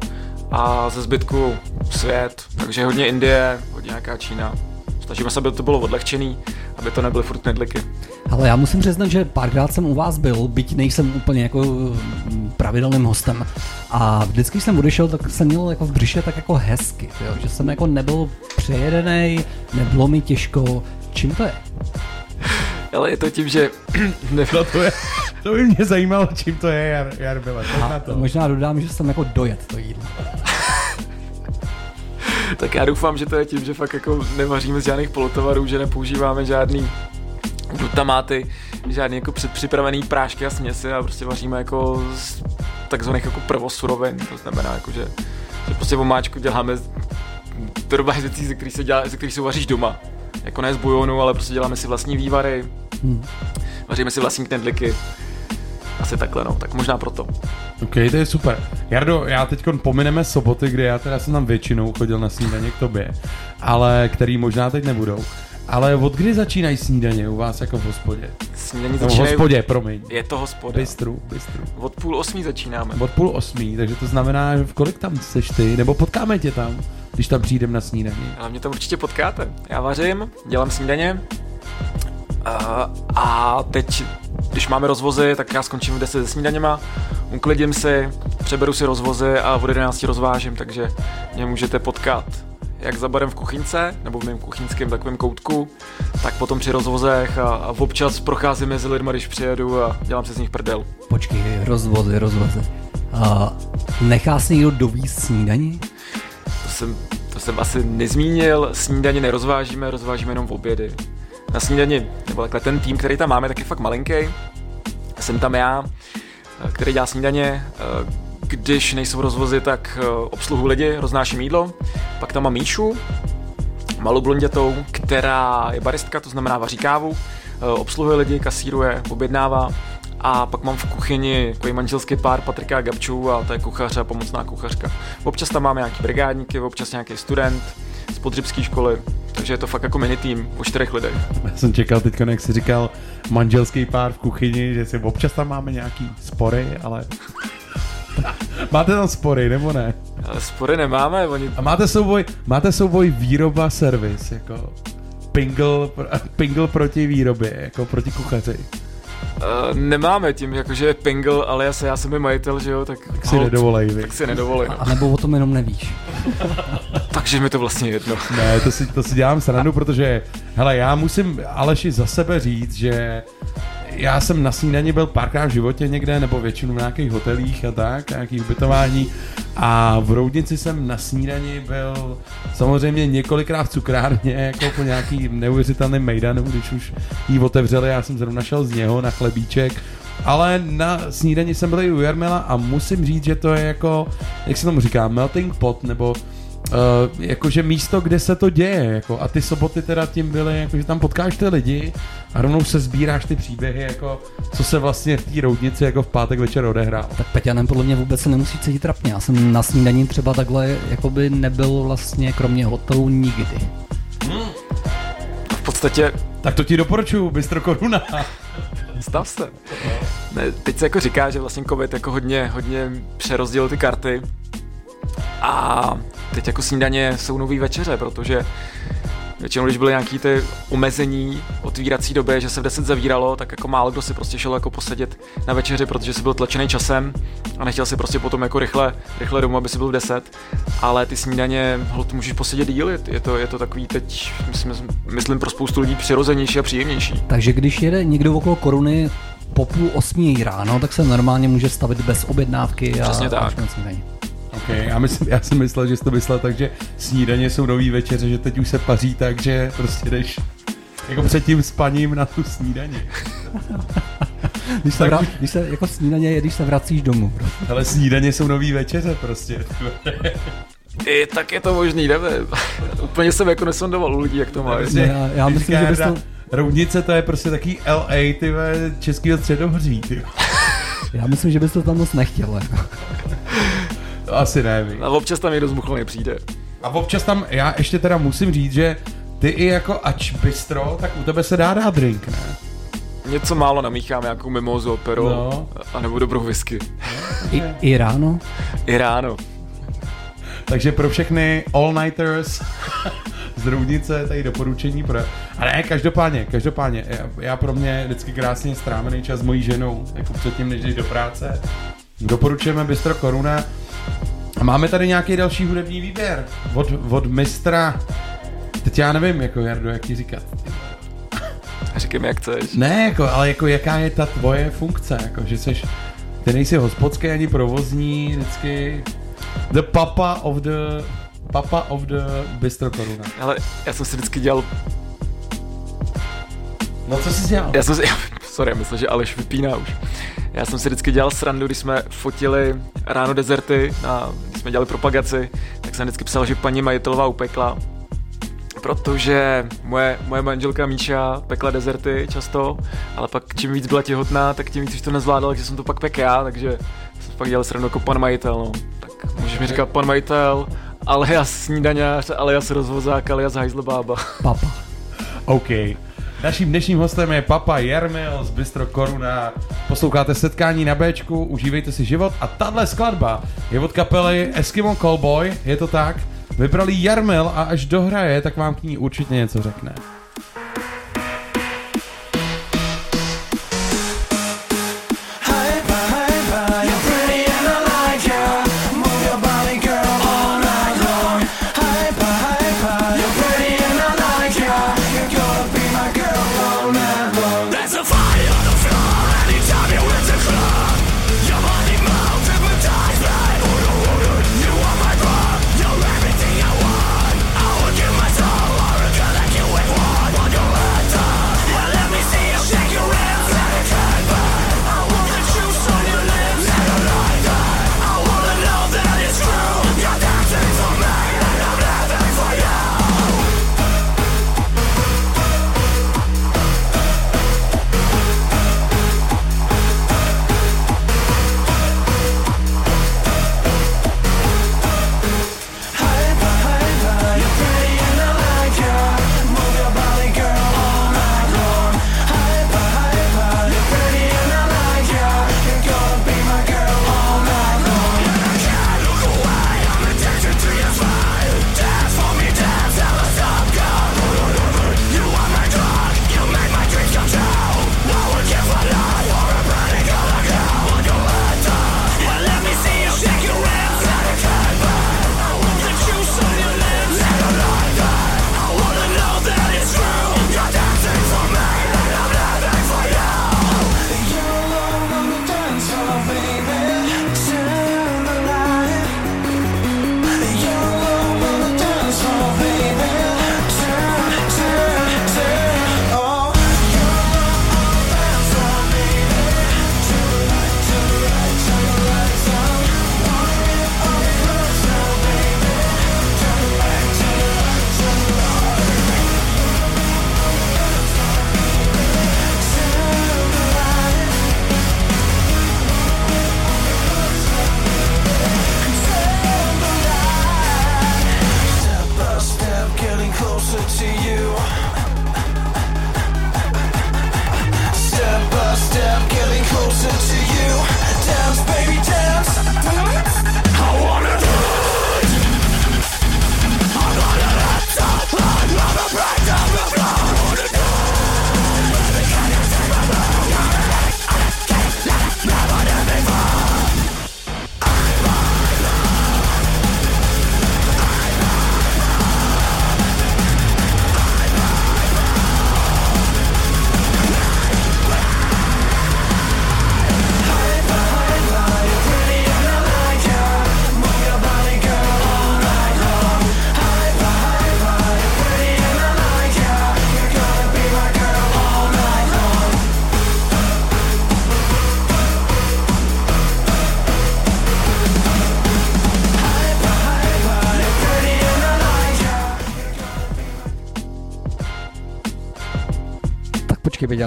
a ze zbytku svět, takže hodně Indie, hodně nějaká Čína. Snažíme se, aby to bylo odlehčený, aby to nebyly furt nedliky. Ale já musím přiznat, že párkrát jsem u vás byl, byť nejsem úplně jako mm, pravidelným hostem. A vždycky když jsem odešel, tak jsem měl jako v břiše tak jako hezky, jo? že jsem jako nebyl přejedený, nebylo mi těžko. Čím to je? Ale je to tím, že No to, je, to by mě zajímalo, čím to je, Jar, Jarbile. A na to. možná dodám, že jsem jako dojet to jídlo. tak já doufám, že to je tím, že fakt jako nevaříme z žádných polotovarů, že nepoužíváme žádný glutamáty, žádný jako předpřipravený prášky a směsi a prostě vaříme jako z takzvaných jako prvosurovin, to znamená jako, že, že prostě omáčku děláme z drobných věcí, ze kterých se, dělá, ze kterých se vaříš doma. Jako ne z bujonu, ale prostě děláme si vlastní vývary, Hmm. vaříme si vlastní knedliky. Asi takhle no, tak možná proto. OK, to je super. Jardo, já teď pomineme soboty, kdy já teda jsem tam většinou chodil na snídaně k tobě, ale který možná teď nebudou. Ale od kdy začínají snídaně u vás jako v hospodě? Snídaní Nebo v hospodě, promiň. Je to hospoda. Bistru, bistru. Od půl osmí začínáme. Od půl osmí, takže to znamená, že v kolik tam seš ty, nebo potkáme tě tam, když tam přijdem na snídaní. Ale mě tam určitě potkáte. Já vařím, dělám snídaně a, a teď, když máme rozvozy, tak já skončím v 10 se snídaněma, uklidím si, přeberu si rozvozy a od 11 rozvážím, takže mě můžete potkat jak za barem v kuchyňce, nebo v mém kuchyňském takovém koutku, tak potom při rozvozech a, a občas procházím mezi lidma, když přijedu a dělám si z nich prdel. Počkej, rozvozy, rozvozy. A nechá se někdo dovízt snídaní? To jsem, to jsem asi nezmínil, snídaně nerozvážíme, rozvážíme jenom v obědy. Na snídani, nebo takhle ten tým, který tam máme, tak je fakt malinký. Jsem tam já, eh, který dělá snídaně. eh, Když nejsou rozvozy, tak eh, obsluhu lidi, roznáším jídlo. Pak tam mám Míšu, malou blondětou, která je baristka, to znamená vaří kávu, obsluhuje lidi, kasíruje, objednává. A pak mám v kuchyni takový manželský pár Patrika a Gabčů a to je kuchař a pomocná kuchařka. Občas tam máme nějaký brigádníky, občas nějaký student z podřibské školy, takže je to fakt jako mini tým o čtyřech lidech. Já jsem čekal teď, jak jsi říkal manželský pár v kuchyni, že si občas tam máme nějaký spory, ale... máte tam spory, nebo ne? Ale spory nemáme, oni... A máte souboj, máte souboj výroba servis, jako pingle, pingle proti výrobě, jako proti kuchaři. Uh, nemáme tím, jakože je Pingle, ale já, se, já jsem je majitel, že jo, tak, tak si nedovolej, vy. Tak si nedovolej. No. A nebo o tom jenom nevíš. Takže mi to vlastně jedno. Ne, to si, to si dělám srandu, protože, hele, já musím Aleši za sebe říct, že já jsem na snídani byl párkrát v životě někde, nebo většinou v nějakých hotelích a tak, nějakých ubytování. A v Roudnici jsem na snídani byl samozřejmě několikrát v cukrárně, jako po nějaký neuvěřitelný mejdanu, když už ji otevřeli, já jsem zrovna šel z něho na chlebíček. Ale na snídani jsem byl i u Jarmila a musím říct, že to je jako, jak se tomu říká, melting pot, nebo Uh, jakože místo, kde se to děje, jako, a ty soboty teda tím byly, jakože tam potkáš ty lidi a rovnou se sbíráš ty příběhy, jako, co se vlastně v té roudnici jako v pátek večer odehrál. Tak Peťanem podle mě vůbec se nemusí cítit trapně. Já jsem na snídaní třeba takhle jakoby nebyl vlastně kromě hotelu nikdy. V podstatě... Tak to ti doporučuju, Bystro Koruna. Stav se. Ne, teď se jako říká, že vlastně covid jako hodně, hodně přerozdělil ty karty a teď jako snídaně jsou nový večeře, protože Většinou, když byly nějaký ty omezení otvírací doby, že se v 10 zavíralo, tak jako málo kdo si prostě šel jako posedět na večeři, protože si byl tlačený časem a nechtěl si prostě potom jako rychle, rychle domů, aby si byl v 10. Ale ty snídaně, hold, můžeš posedět díl, je- to, je to takový teď, myslím, myslím pro spoustu lidí přirozenější a příjemnější. Takže když jede někdo okolo koruny po půl osmí ráno, tak se normálně může stavit bez objednávky a Přesně tak. až na snídaní. OK, já, myslím, já jsem myslel, že jsi to myslel tak, že snídaně jsou nový večeře, že teď už se paří tak, že prostě jdeš jako před tím spaním na tu snídaně. Když se, vra- když se jako snídaně je, když se vracíš domů. Ale snídaně jsou nový večeře prostě. I tak je to možný, nevím. Úplně jsem jako nesondoval u lidí, jak to mají. Prostě, já- já myslím, že bys to- Roudnice to je prostě taký LA, ty vole, českýho středohoří, ty. Já myslím, že bys to tam moc nechtěl. Jako. To asi ne. A občas tam někdo zmuchlý přijde. A občas tam, já ještě teda musím říct, že ty i jako ač bistro, tak u tebe se dá dát drink, ne? Něco málo namíchám, nějakou mimozu, operu, No. a nebo dobrou whisky. I, I ráno? I ráno. Takže pro všechny all-nighters z Roudnice tady doporučení pro... A ne, každopádně, každopádně, já, já pro mě vždycky krásně strávený čas s mojí ženou, jako předtím, než jdeš do práce. Doporučujeme Bistro Koruna. A máme tady nějaký další hudební výběr od, od mistra... Teď já nevím, jako Jardo, jak ti říkat. Říkej mi, jak chceš. Ne, jako, ale jako jaká je ta tvoje funkce, jako že seš, ty nejsi hospodský ani provozní, vždycky the papa of the, papa of the bistro koruna. Ale já jsem si vždycky dělal... No co jsi dělal? Já jsem si... Sorry, myslím, že Aleš vypíná už. Já jsem si vždycky dělal srandu, když jsme fotili ráno dezerty, a když jsme dělali propagaci, tak jsem vždycky psal, že paní majitelová upekla. Protože moje, moje manželka Míša pekla dezerty často, ale pak čím víc byla těhotná, tak tím víc už to nezvládala, takže jsem to pak pek já, takže jsem pak dělal srandu jako pan majitel, no. Tak můžeš mi říkat pan majitel, alias snídaňář, alias rozvozák, alias hajzlebába. Papa. OK. Naším dnešním hostem je Papa Jarmil z Bistro Koruna. Posloucháte setkání na Bčku, užívejte si život a tahle skladba je od kapely Eskimo Callboy, je to tak? Vybrali Jarmil a až dohraje, tak vám k ní určitě něco řekne.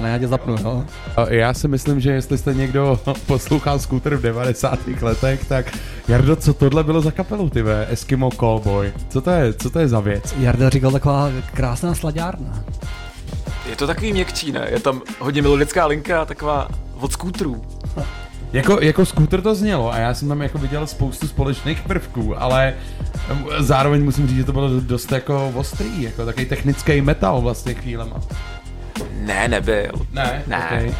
Ne, já tě zapnu, jo? A Já si myslím, že jestli jste někdo poslouchal Scooter v 90. letech, tak Jardo, co tohle bylo za kapelu, ty ve? Eskimo Callboy. Co to je, co to je za věc? Jarda říkal taková krásná slaďárna. Je to takový měkčí, ne? Je tam hodně melodická linka, taková od skútrů. Jako, jako scooter to znělo a já jsem tam jako viděl spoustu společných prvků, ale zároveň musím říct, že to bylo dost jako ostrý, jako takový technický metal vlastně chvílema. Ne, nebyl. Ne? Ne. Okay.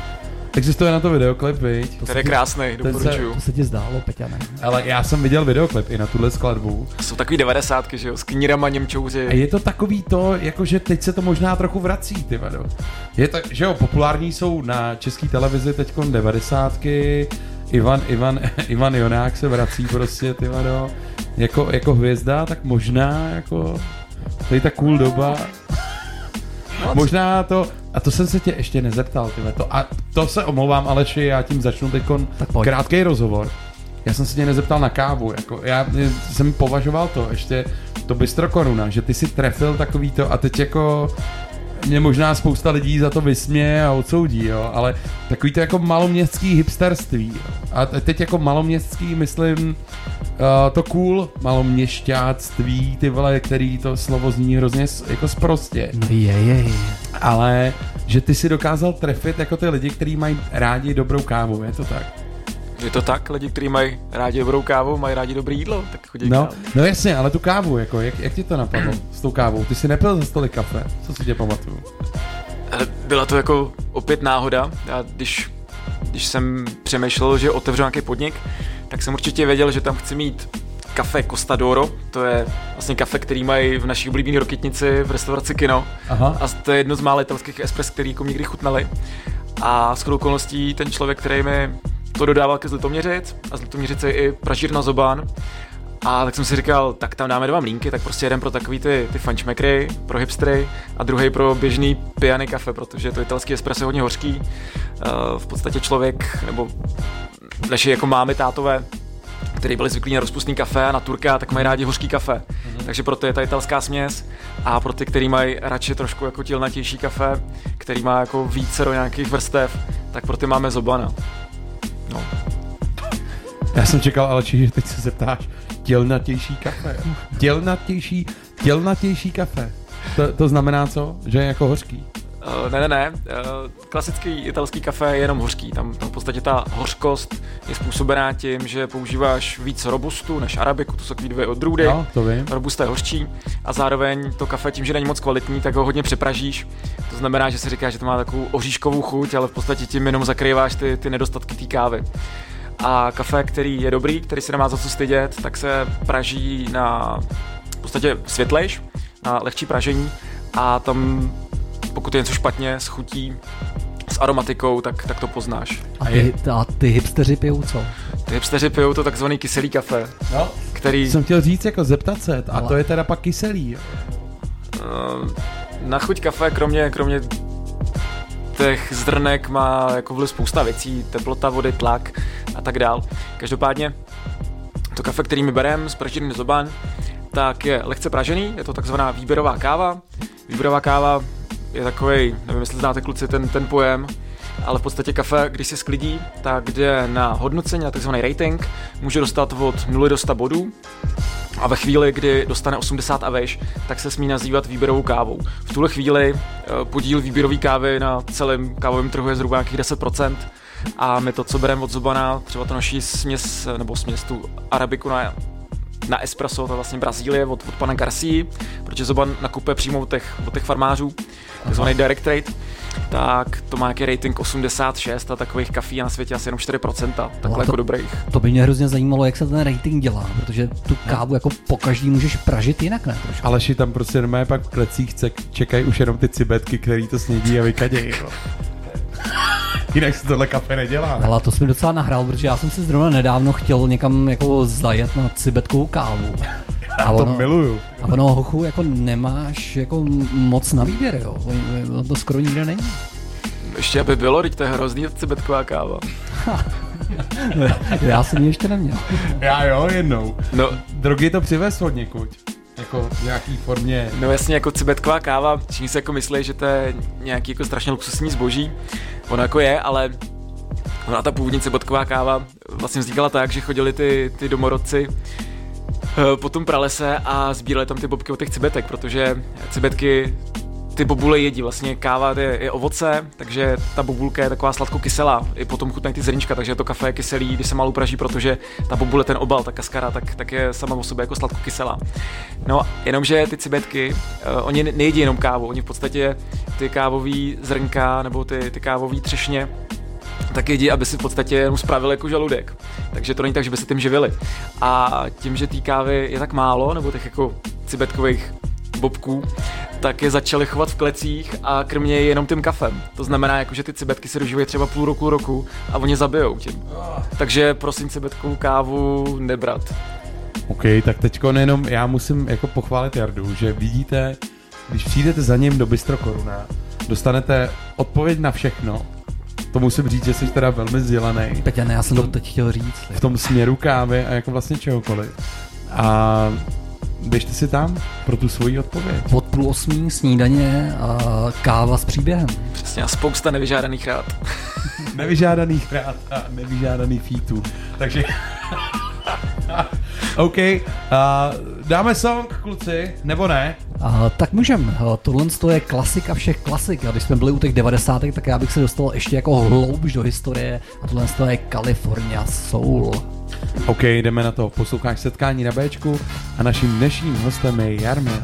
Existuje na to videoklip, viď? Ten je krásný, doporučuju. To se ti zdálo, Peťa, ne? Ale já jsem viděl videoklip i na tuhle skladbu. Jsou takový devadesátky, že jo, s knírama Němčouři. A je to takový to, jakože teď se to možná trochu vrací, ty vado. Je to, že jo, populární jsou na české televizi teď devadesátky, Ivan, Ivan, Ivan Jonák se vrací prostě, ty vado, jako, jako hvězda, tak možná, jako, to je ta cool doba. Možná to, a to jsem se tě ještě nezeptal, ty to, a to se omlouvám, Aleši, já tím začnu teď krátký rozhovor. Já jsem se tě nezeptal na kávu, jako já jsem považoval to ještě, to bystro koruna, že ty si trefil takový to a teď jako mě možná spousta lidí za to vysměje a odsoudí, jo, ale takový to jako maloměstský hipsterství. A te- teď jako maloměstský myslím uh, to cool maloměšťáctví, ty vole, který to slovo zní hrozně jako sprostě. No je, je, je. Ale že ty si dokázal trefit jako ty lidi, kteří mají rádi dobrou kávu, je to tak? Je to tak, lidi, kteří mají rádi dobrou kávu, mají rádi dobré jídlo, tak chodí No, kávu. no jasně, ale tu kávu, jako, jak, jak ti to napadlo s tou kávou? Ty si nepil za stolik kafe, co si tě pamatuju? Ale byla to jako opět náhoda. Já když, když jsem přemýšlel, že otevřu nějaký podnik, tak jsem určitě věděl, že tam chci mít kafe Costa d'Oro, to je vlastně kafe, který mají v naší oblíbené rokitnici v restauraci Kino. Aha. A to je jedno z mála italských espres, který jako někdy chutnali. A s okolností ten člověk, který mi to dodával ke Zlitoměřic a z Litoměřice je i pražírna Zobán. A tak jsem si říkal, tak tam dáme dva mlínky, tak prostě jeden pro takový ty, ty fančmekry, pro hipstery a druhý pro běžný pijany kafe, protože to italský espresso je hodně hořký. Uh, v podstatě člověk, nebo naši jako mámy, tátové, který byli zvyklí na rozpustný kafe a na turka, tak mají rádi hořký kafe. Mm-hmm. Takže proto je ta italská směs. A pro ty, kteří mají radši trošku jako tělnatější kafe, který má jako více do nějakých vrstev, tak pro ty máme zobana. No. Já jsem čekal, ale že teď se zeptáš, tělnatější kafe. Tělnatější, tělnatější kafe. To, to znamená co? Že je jako hořký. Uh, ne, ne, ne. Uh, klasický italský kafe je jenom hořký. Tam, tam v podstatě ta hořkost je způsobená tím, že používáš víc robustu než arabiku, to jsou takový dvě odrůdy. No, to vím. Robusta je hořčí a zároveň to kafe tím, že není moc kvalitní, tak ho hodně přepražíš. To znamená, že si říkáš, že to má takovou oříškovou chuť, ale v podstatě tím jenom zakrýváš ty, ty nedostatky té kávy. A kafe, který je dobrý, který se nemá za co stydět, tak se praží na v podstatě světlejš, na lehčí pražení a tam pokud je něco špatně s chutí, s aromatikou, tak, tak to poznáš. A ty, a ty hipsteři pijou co? Ty hipsteři pijou to takzvaný kyselý kafe, No. který Jsem chtěl říct jako zeptat se, a to je teda pak kyselý. Uh, na chuť kafe, kromě, kromě těch zrnek má jako vliv spousta věcí, teplota vody, tlak a tak dál. Každopádně to kafe, který my bereme z pražírny Zoban, tak je lehce pražený, je to takzvaná výběrová káva. Výběrová káva je takový, nevím, jestli znáte kluci ten, ten pojem, ale v podstatě kafe, když se sklidí, tak jde na hodnocení, na takzvaný rating, může dostat od 0 do 100 bodů a ve chvíli, kdy dostane 80 a veš, tak se smí nazývat výběrovou kávou. V tuhle chvíli eh, podíl výběrové kávy na celém kávovém trhu je zhruba nějakých 10%. A my to, co bereme od Zobana, třeba to naší směs, nebo směs tu arabiku na, na espresso, to je vlastně Brazílie od, od pana Garcia, protože Zoban nakupuje přímo od těch, od těch farmářů, takzvaný direct trade, tak to má nějaký rating 86 a takových kafí je na světě asi jenom 4%, takhle No a jako to- dobrých. To by mě hrozně zajímalo, jak se ten rating dělá, protože tu kávu jako po každý můžeš pražit jinak, ne? Trošku. Aleši tam prostě normálně pak v klecích čekají už jenom ty cibetky, který to snědí a vykadějí. jo. Jinak se tohle kafe nedělá. Ale to jsi mi docela nahrál, protože já jsem si zrovna nedávno chtěl někam jako zajet na cibetkovou kávu. Já to miluju. A ono, hochu, jako nemáš jako moc na výběr, jo. Ono to skoro nikde není. Ještě aby bylo, teď to je hrozný cibetková káva. Já jsem ji ještě neměl. Já jo, jednou. No. Drogy to přivez od někud. jako v nějaký formě. No jasně, jako cibetková káva, všichni si jako myslí, že to je nějaký jako strašně luxusní zboží. Ono jako je, ale ona ta původní cibetková káva vlastně vznikala tak, že chodili ty, ty domorodci po tom pralese a sbírali tam ty bobky od těch cibetek, protože cibetky ty bobule jedí, vlastně káva je, je ovoce, takže ta bobulka je taková sladko-kyselá, i potom chutnají ty zrnička, takže to kafe je kyselý, když se malou praží, protože ta bobule, ten obal, ta kaskara, tak, tak je sama o sobě jako sladko-kyselá. No, jenomže ty cibetky, uh, oni ne- nejedí jenom kávu, oni v podstatě ty kávové zrnka nebo ty, ty kávové třešně tak jedí, aby si v podstatě jenom spravili jako žaludek. Takže to není tak, že by se tím živili. A tím, že té kávy je tak málo, nebo těch jako cibetkových bobků, tak je začali chovat v klecích a krmě je jenom tím kafem. To znamená, jako, že ty cibetky se dožívají třeba půl roku, roku a oni zabijou tím. Takže prosím cibetkovou kávu nebrat. OK, tak teďko nejenom já musím jako pochválit Jardu, že vidíte, když přijdete za ním do Bistro Koruna, dostanete odpověď na všechno. To musím říct, že jsi teda velmi vzdělaný. Peťa, ne, já jsem to teď chtěl říct. v tom směru kávy a jako vlastně čehokoliv. A běžte si tam pro tu svoji odpověď. Od půl osmí snídaně a káva s příběhem. Přesně a spousta nevyžádaných rád. Nevyžádaných rád a nevyžádaných featů. Takže... OK, uh, dáme song, kluci, nebo ne? A, tak můžem. Tohle to je klasika všech klasik. A když jsme byli u těch 90. tak já bych se dostal ještě jako hloubš do historie. A tohle to je California Soul. OK, jdeme na to. Posloucháš setkání na Bčku a naším dnešním hostem je Jarmil.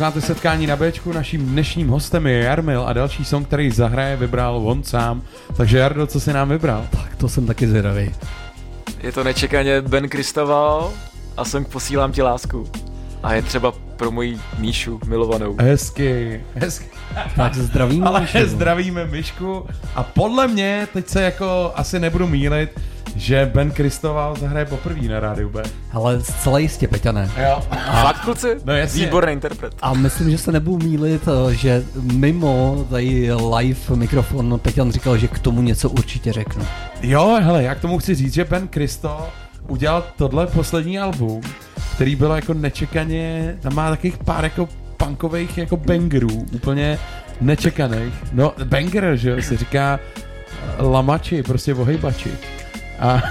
Posloucháte setkání na Bčku, naším dnešním hostem je Jarmil a další song, který zahraje, vybral on sám. Takže Jardo, co si nám vybral? Tak to jsem taky zvědavý. Je to nečekaně Ben Kristoval a song Posílám ti lásku. A je třeba pro moji Míšu milovanou. Hezky, hezky. Tak zdravíme Ale Myšku. zdravíme Myšku a podle mě, teď se jako asi nebudu mílit, že Ben Kristoval zahraje poprvé na rádiu B. Ale zcela jistě, Peťané. Jo. Fakt, kluci? No jasně. Výborný interpret. A myslím, že se nebudu mílit, eh, že mimo tady live mikrofon Peťan říkal, že k tomu něco určitě řeknu. Jo, hele, já k tomu chci říct, že Ben Kristo udělal tohle poslední album, který bylo jako nečekaně, tam má takových pár jako punkových jako bangerů, úplně nečekaných. No, banger, že jo, se říká eh, lamači, prostě ohejbači. A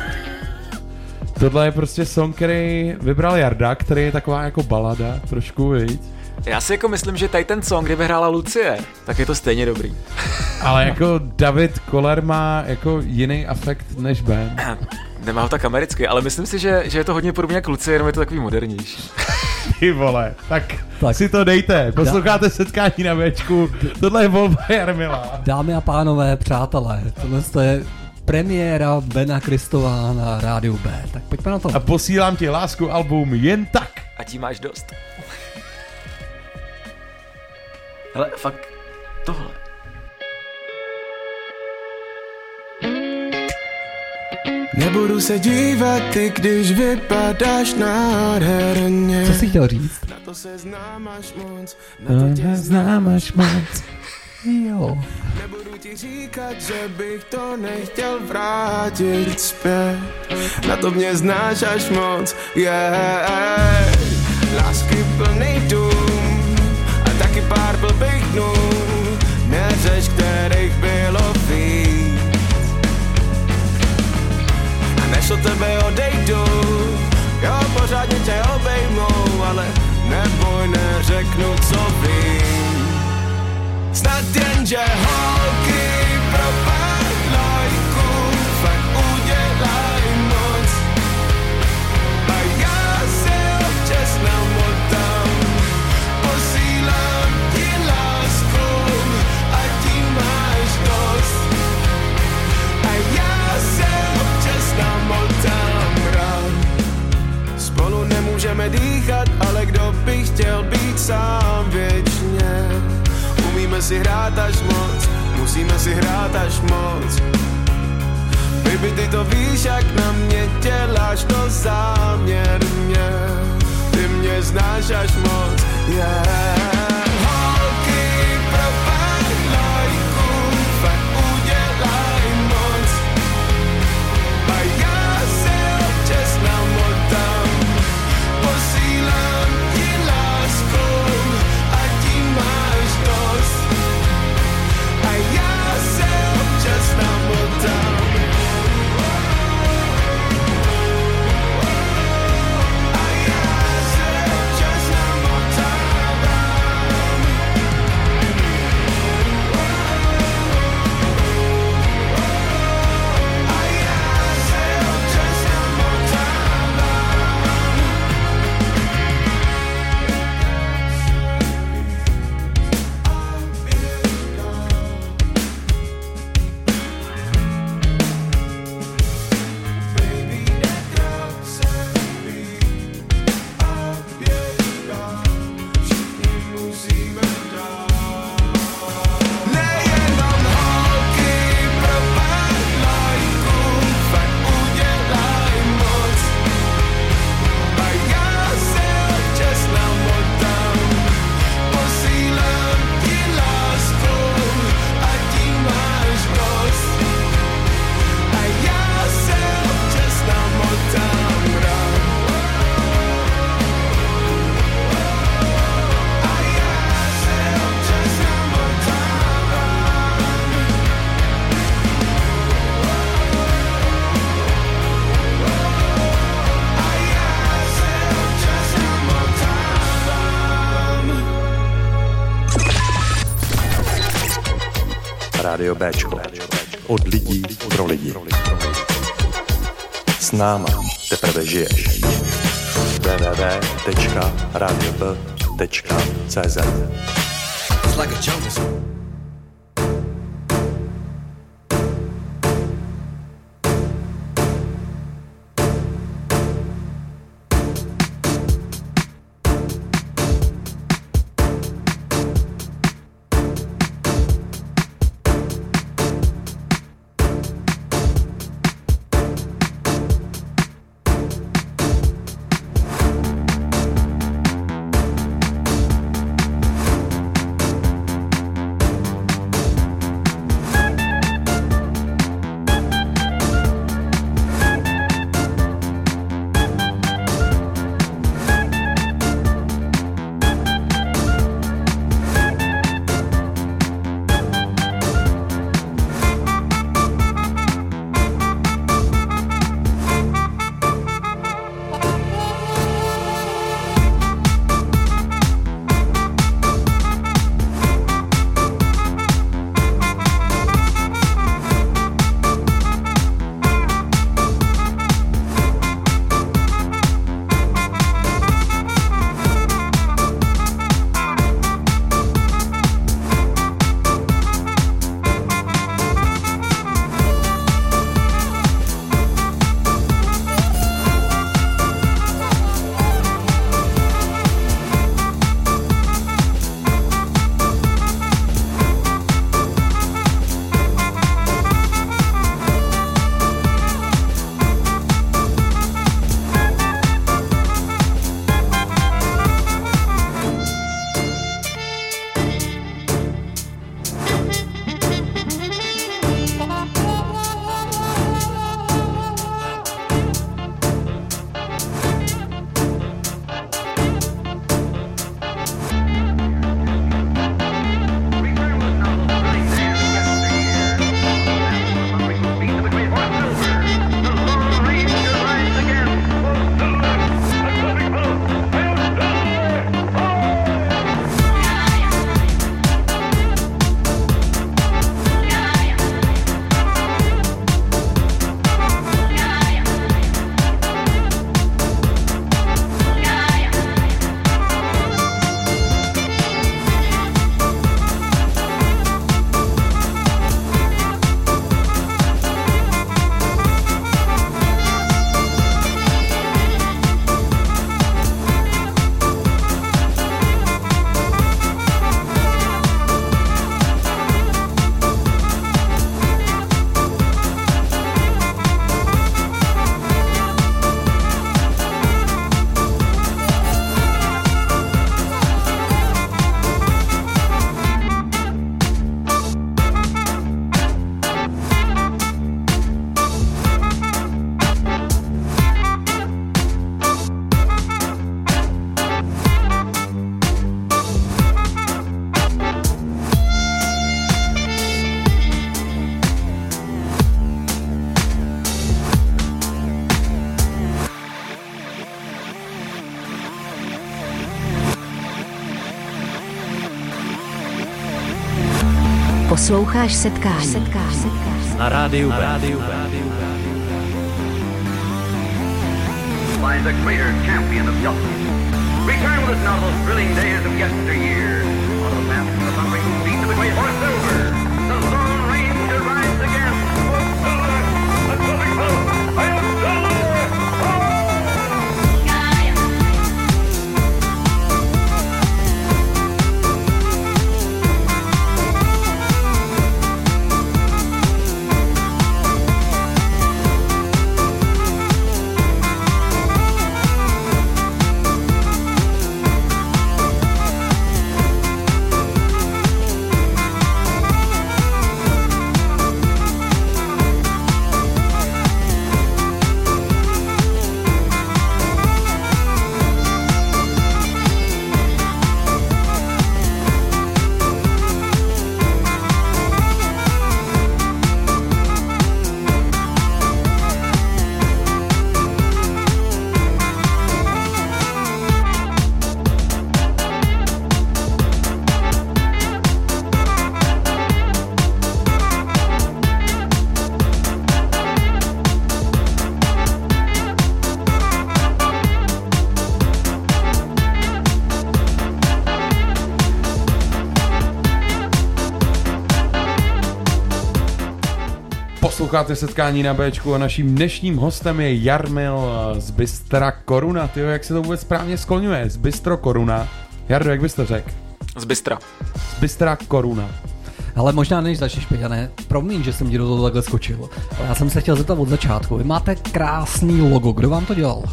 tohle je prostě song, který vybral Jarda, který je taková jako balada, trošku, viď? Já si jako myslím, že tady ten song, kdyby hrála Lucie, tak je to stejně dobrý. Ale jako David Koller má jako jiný afekt než Ben. Nemá ho tak americky, ale myslím si, že, že je to hodně podobně jak Lucie, jenom je to takový modernější. Ty vole, tak, Tak. si to dejte. Posloucháte setkání na Bčku. Tohle je volba Jarmila. Dámy a pánové, přátelé, tohle je premiéra Bena Kristová na rádiu B. Tak pojďme na to. A posílám ti lásku album jen tak. A tím máš dost. Hele, fakt tohle. Nebudu se dívat, i když vypadáš nádherně. Co jsi chtěl říct? Na to se znám až moc, No, na to tě znám až moc. Jo. Nebudu ti říkat, že bych to nechtěl vrátit zpět. Na to mě znáš až moc, yeah. Lásky plný dům a taky pár blbých dnů. Neřeš, kterých bylo víc. A než od tebe odejdu, jo, pořádně tě obejmou, ale neboj, neřeknu, co vím. Snad jen, že holky pro pár lajků fakt udělaj moc. A já se občas namotám, posílám ti lásku a tím máš dost. A já se občas namotám rád. Spolu nemůžeme dýchat, ale kdo by chtěl být sám věčně? Umíme si hrát až moc, musíme si hrát až moc. Baby, ty to víš, jak na mě děláš to záměrně. Ty mě znáš až moc, yeah. Rádio Bčko. Od lidí pro lidi. S náma teprve žiješ. www.radiob.cz It's like a jungle. Posloucháš setkání. setkání. Na rádiu B. Lies a greater champion of justice. Return with us now those thrilling days of yesteryear. Posloucháte setkání na Bčku a naším dnešním hostem je Jarmil z Bystra Koruna. Ty jak se to vůbec správně skloňuje? Z Bystro Koruna. Jardo, jak byste řekl? Z Bystra. Z Bystra Koruna. Ale možná než začneš, Peťané, promiň, že jsem ti do toho takhle skočil. Ale já jsem se chtěl zeptat od začátku. Vy máte krásný logo, kdo vám to dělal?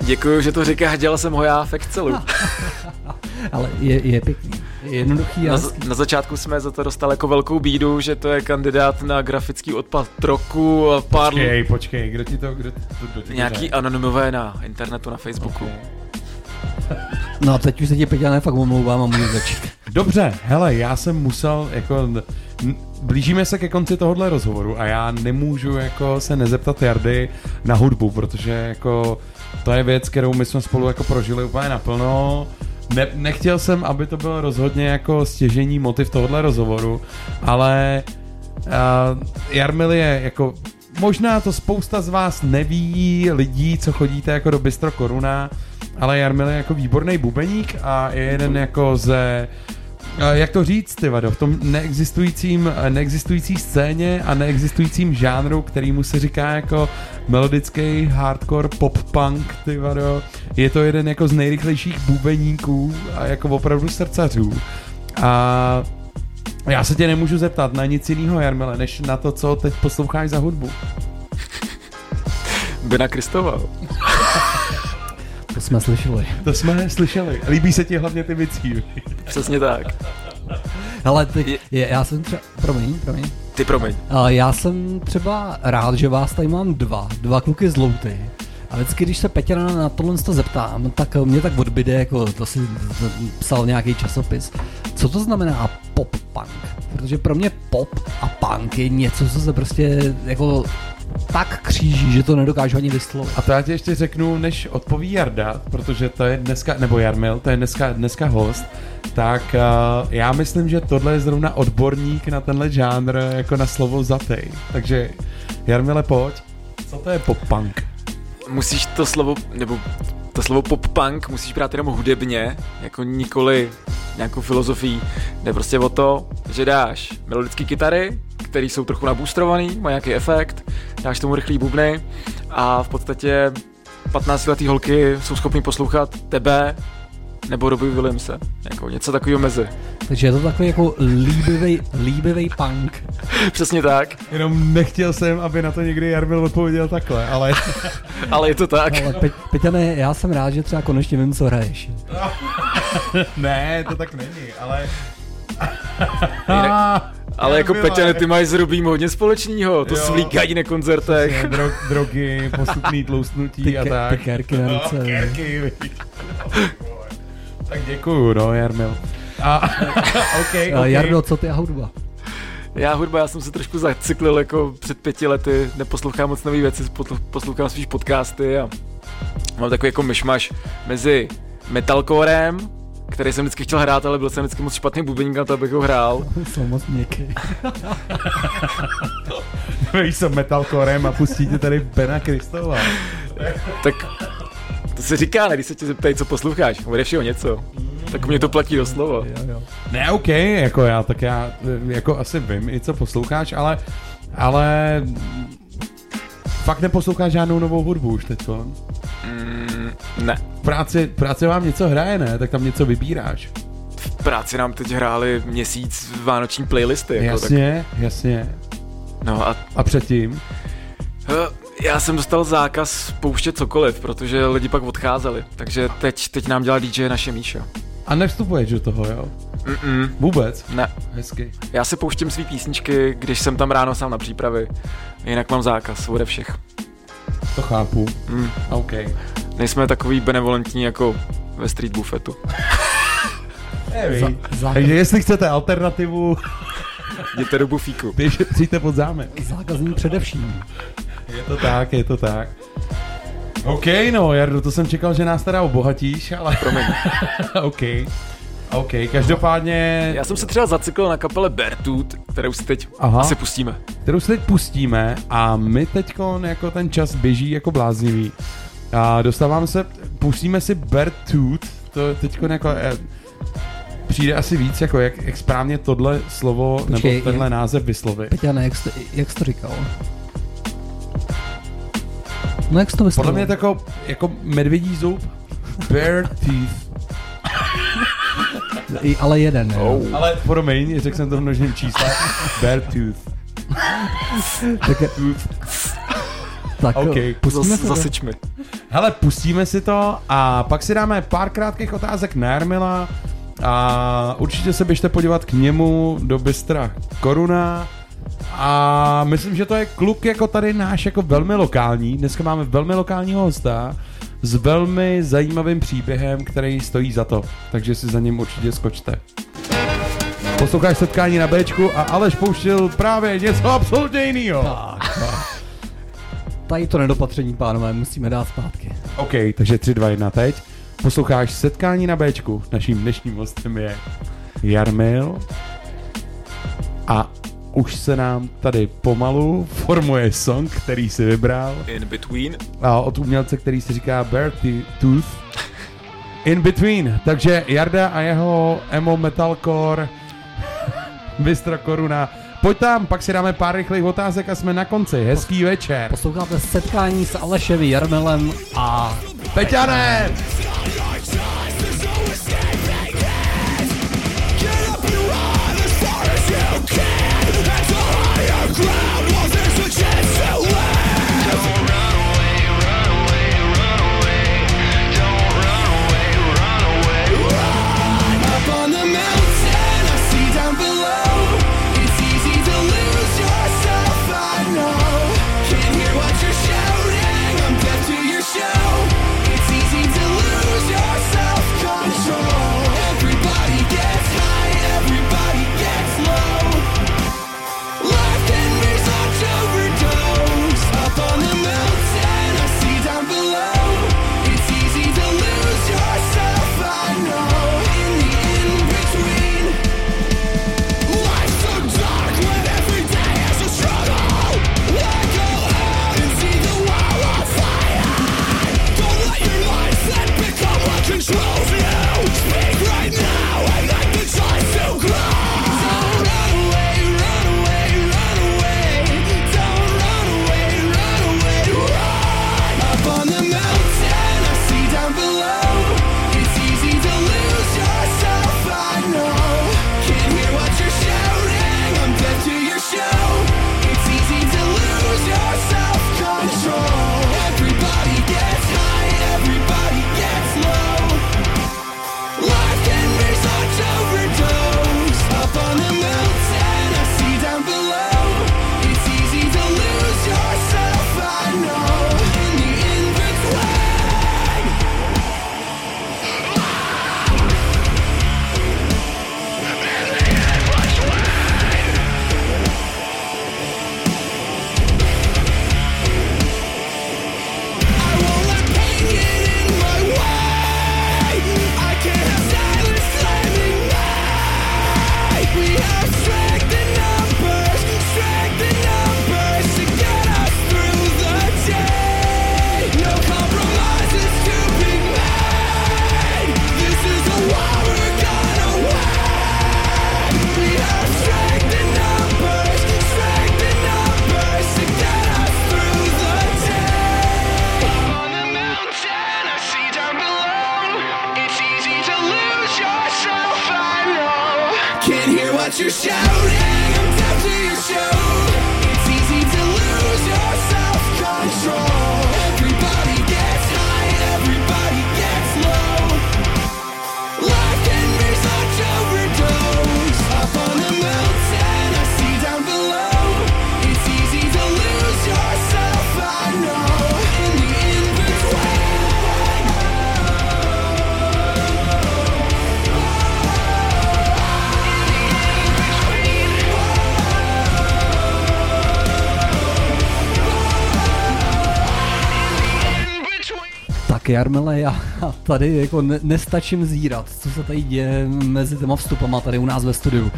Děkuju, že to říká, dělal jsem ho já v Excelu. Ale je, je pěkný. Je jednoduchý Na, z- na začátku jsme za to dostali jako velkou bídu, že to je kandidát na grafický odpad roku a pár... Počkej, počkej, kdo ti to, kdo, kdo, kdo ti to Nějaký řekl? anonymové na internetu, na Facebooku. No a teď už se ti Peťané fakt omlouvám a můžu začít. Dobře, hele, já jsem musel, jako, blížíme se ke konci tohohle rozhovoru a já nemůžu, jako, se nezeptat Jardy na hudbu, protože, jako, to je věc, kterou my jsme spolu, jako, prožili úplně naplno. Ne, nechtěl jsem, aby to byl rozhodně, jako, stěžení motiv tohohle rozhovoru, ale uh, Jarmil je, jako, možná to spousta z vás neví, lidí, co chodíte, jako, do Bistro Koruna, ale Jarmil je jako výborný bubeník a je jeden jako ze a jak to říct, ty vado, v tom neexistujícím, neexistující scéně a neexistujícím žánru, kterýmu se říká jako melodický hardcore pop-punk, ty vado, je to jeden jako z nejrychlejších bubeníků a jako opravdu srdcařů. A já se tě nemůžu zeptat na nic jiného, Jarmile, než na to, co teď posloucháš za hudbu. Bena Kristova. To jsme slyšeli. To jsme slyšeli. Líbí se ti hlavně ty věcí. Přesně tak. Ale ty, je, já jsem třeba, promiň, promiň. Ty promiň. A já jsem třeba rád, že vás tady mám dva, dva kluky z Louty. A vždycky, když se Peťana na tohle to zeptám, tak mě tak odbyde, jako to si psal nějaký časopis. Co to znamená pop-punk? Protože pro mě pop a punk je něco, co se prostě jako tak kříží, že to nedokážu ani vyslovit. A to já ti ještě řeknu, než odpoví Jarda, protože to je dneska, nebo Jarmil, to je dneska, dneska host, tak uh, já myslím, že tohle je zrovna odborník na tenhle žánr jako na slovo zatej. Takže Jarmile, pojď. Co to je pop-punk? Musíš to slovo, nebo to slovo pop-punk musíš brát jenom hudebně, jako nikoli nějakou filozofii. Jde prostě o to, že dáš melodické kytary, které jsou trochu naboostrovaný, mají nějaký efekt, dáš tomu rychlý bubny a v podstatě 15 letý holky jsou schopný poslouchat tebe nebo Robbie Williamse. Jako něco takového mezi. Takže je to takový jako líbivý, líbivý punk. Přesně tak. Jenom nechtěl jsem, aby na to někdy Jarmil odpověděl takhle, ale... ale je to tak. Ale Pe- Peťane, já jsem rád, že třeba konečně vím, co hraješ. ne, to tak není, ale... Jinak- Ale jako Peťane, ty máš s Rubím hodně společného, to Jo. svlíkání na koncertech. Drog, drogy, postupný tloustnutí Ty a tak. ty kerky na ruce. No, kerky, tak děkuju, no, Jarmil. A, okay, A okay. Jardo, co ty a hudba? Já hudba, já jsem se trošku zacyklil jako před pěti lety, neposlouchám moc nový věci, poslouchám spíš podcasty a mám takový jako myšmaš mezi metalcorem, který jsem vždycky chtěl hrát, ale byl jsem vždycky moc špatný bubeník na to, abych ho hrál. Jsou moc měkké. Víš se metalcorem a pustíte tady Bena Kristova. tak to se říká, ne, když se tě zeptají, co posloucháš, bude všeho něco. Tak mě to platí doslova. Ne, OK, jako já, tak já jako asi vím i co posloucháš, ale, ale fakt neposloucháš žádnou novou hudbu už teďko. Mm, ne. V práci, v práci vám něco hraje, ne? Tak tam něco vybíráš. V práci nám teď hráli měsíc vánoční playlisty. Jako, jasně, jasně. Tak, no a, A předtím? Já jsem dostal zákaz pouštět cokoliv, protože lidi pak odcházeli. Takže teď, teď nám dělá DJ naše Míša. A nevstupuješ do toho, jo? Mm-mm. Vůbec? Ne. Hezky. Já si pouštím svý písničky, když jsem tam ráno sám na přípravy. Jinak mám zákaz ode všech. To chápu. Mm. OK. Nejsme takový benevolentní jako ve street buffetu. Nevím. Takže jestli chcete alternativu, Jděte do bufíku. běž- přijďte pod zámek. Zákazník především. Je to tak, je to tak. OK, no, Jardo, to jsem čekal, že nás teda obohatíš, ale... Promiň. OK. OK, každopádně... Já jsem se třeba zacykl na kapele Bertut, kterou si teď Aha. asi pustíme. kterou si teď pustíme a my teď jako ten čas běží jako bláznivý. A dostáváme se, pustíme si Bertooth, to teď jako eh, přijde asi víc, jako jak, jak správně tohle slovo Počkej, nebo tenhle jak- název vyslovit. Peťane, jak, jsi, jak jsi to říkal? No jak jsi to myslel? Podle mě je to jako, jako medvědí zub. Bear teeth. I, ale jeden? Oh. Ale promiň, řekl jsem to v množném čísle. Bear tooth. Tak, je- tak OK. pustíme se to. Zasyč mi. Hele, pustíme si to a pak si dáme pár krátkých otázek na Jarmila a určitě se běžte podívat k němu do Bystra Koruna a myslím, že to je kluk jako tady náš jako velmi lokální. Dneska máme velmi lokálního hosta s velmi zajímavým příběhem, který stojí za to. Takže si za ním určitě skočte. Posloucháš setkání na Bčku a Aleš pouštěl právě něco absolutně jiného. Tak, tak. Tady to nedopatření, pánové, musíme dát zpátky. OK, takže 3, 2, 1 teď. Posloucháš setkání na Bčku. Naším dnešním hostem je Jarmil. A už se nám tady pomalu formuje song, který si vybral. In between. A od umělce, který se říká Bear Tooth. In Between. Takže Jarda a jeho emo metalcore Bystra Koruna. Pojď tam, pak si dáme pár rychlých otázek a jsme na konci. Hezký večer. Posloucháte setkání s Alešem Jarmelem a Peťanem! Up Tak Jarmile, já tady jako ne, nestačím zírat, co se tady děje mezi těma vstupama tady u nás ve studiu.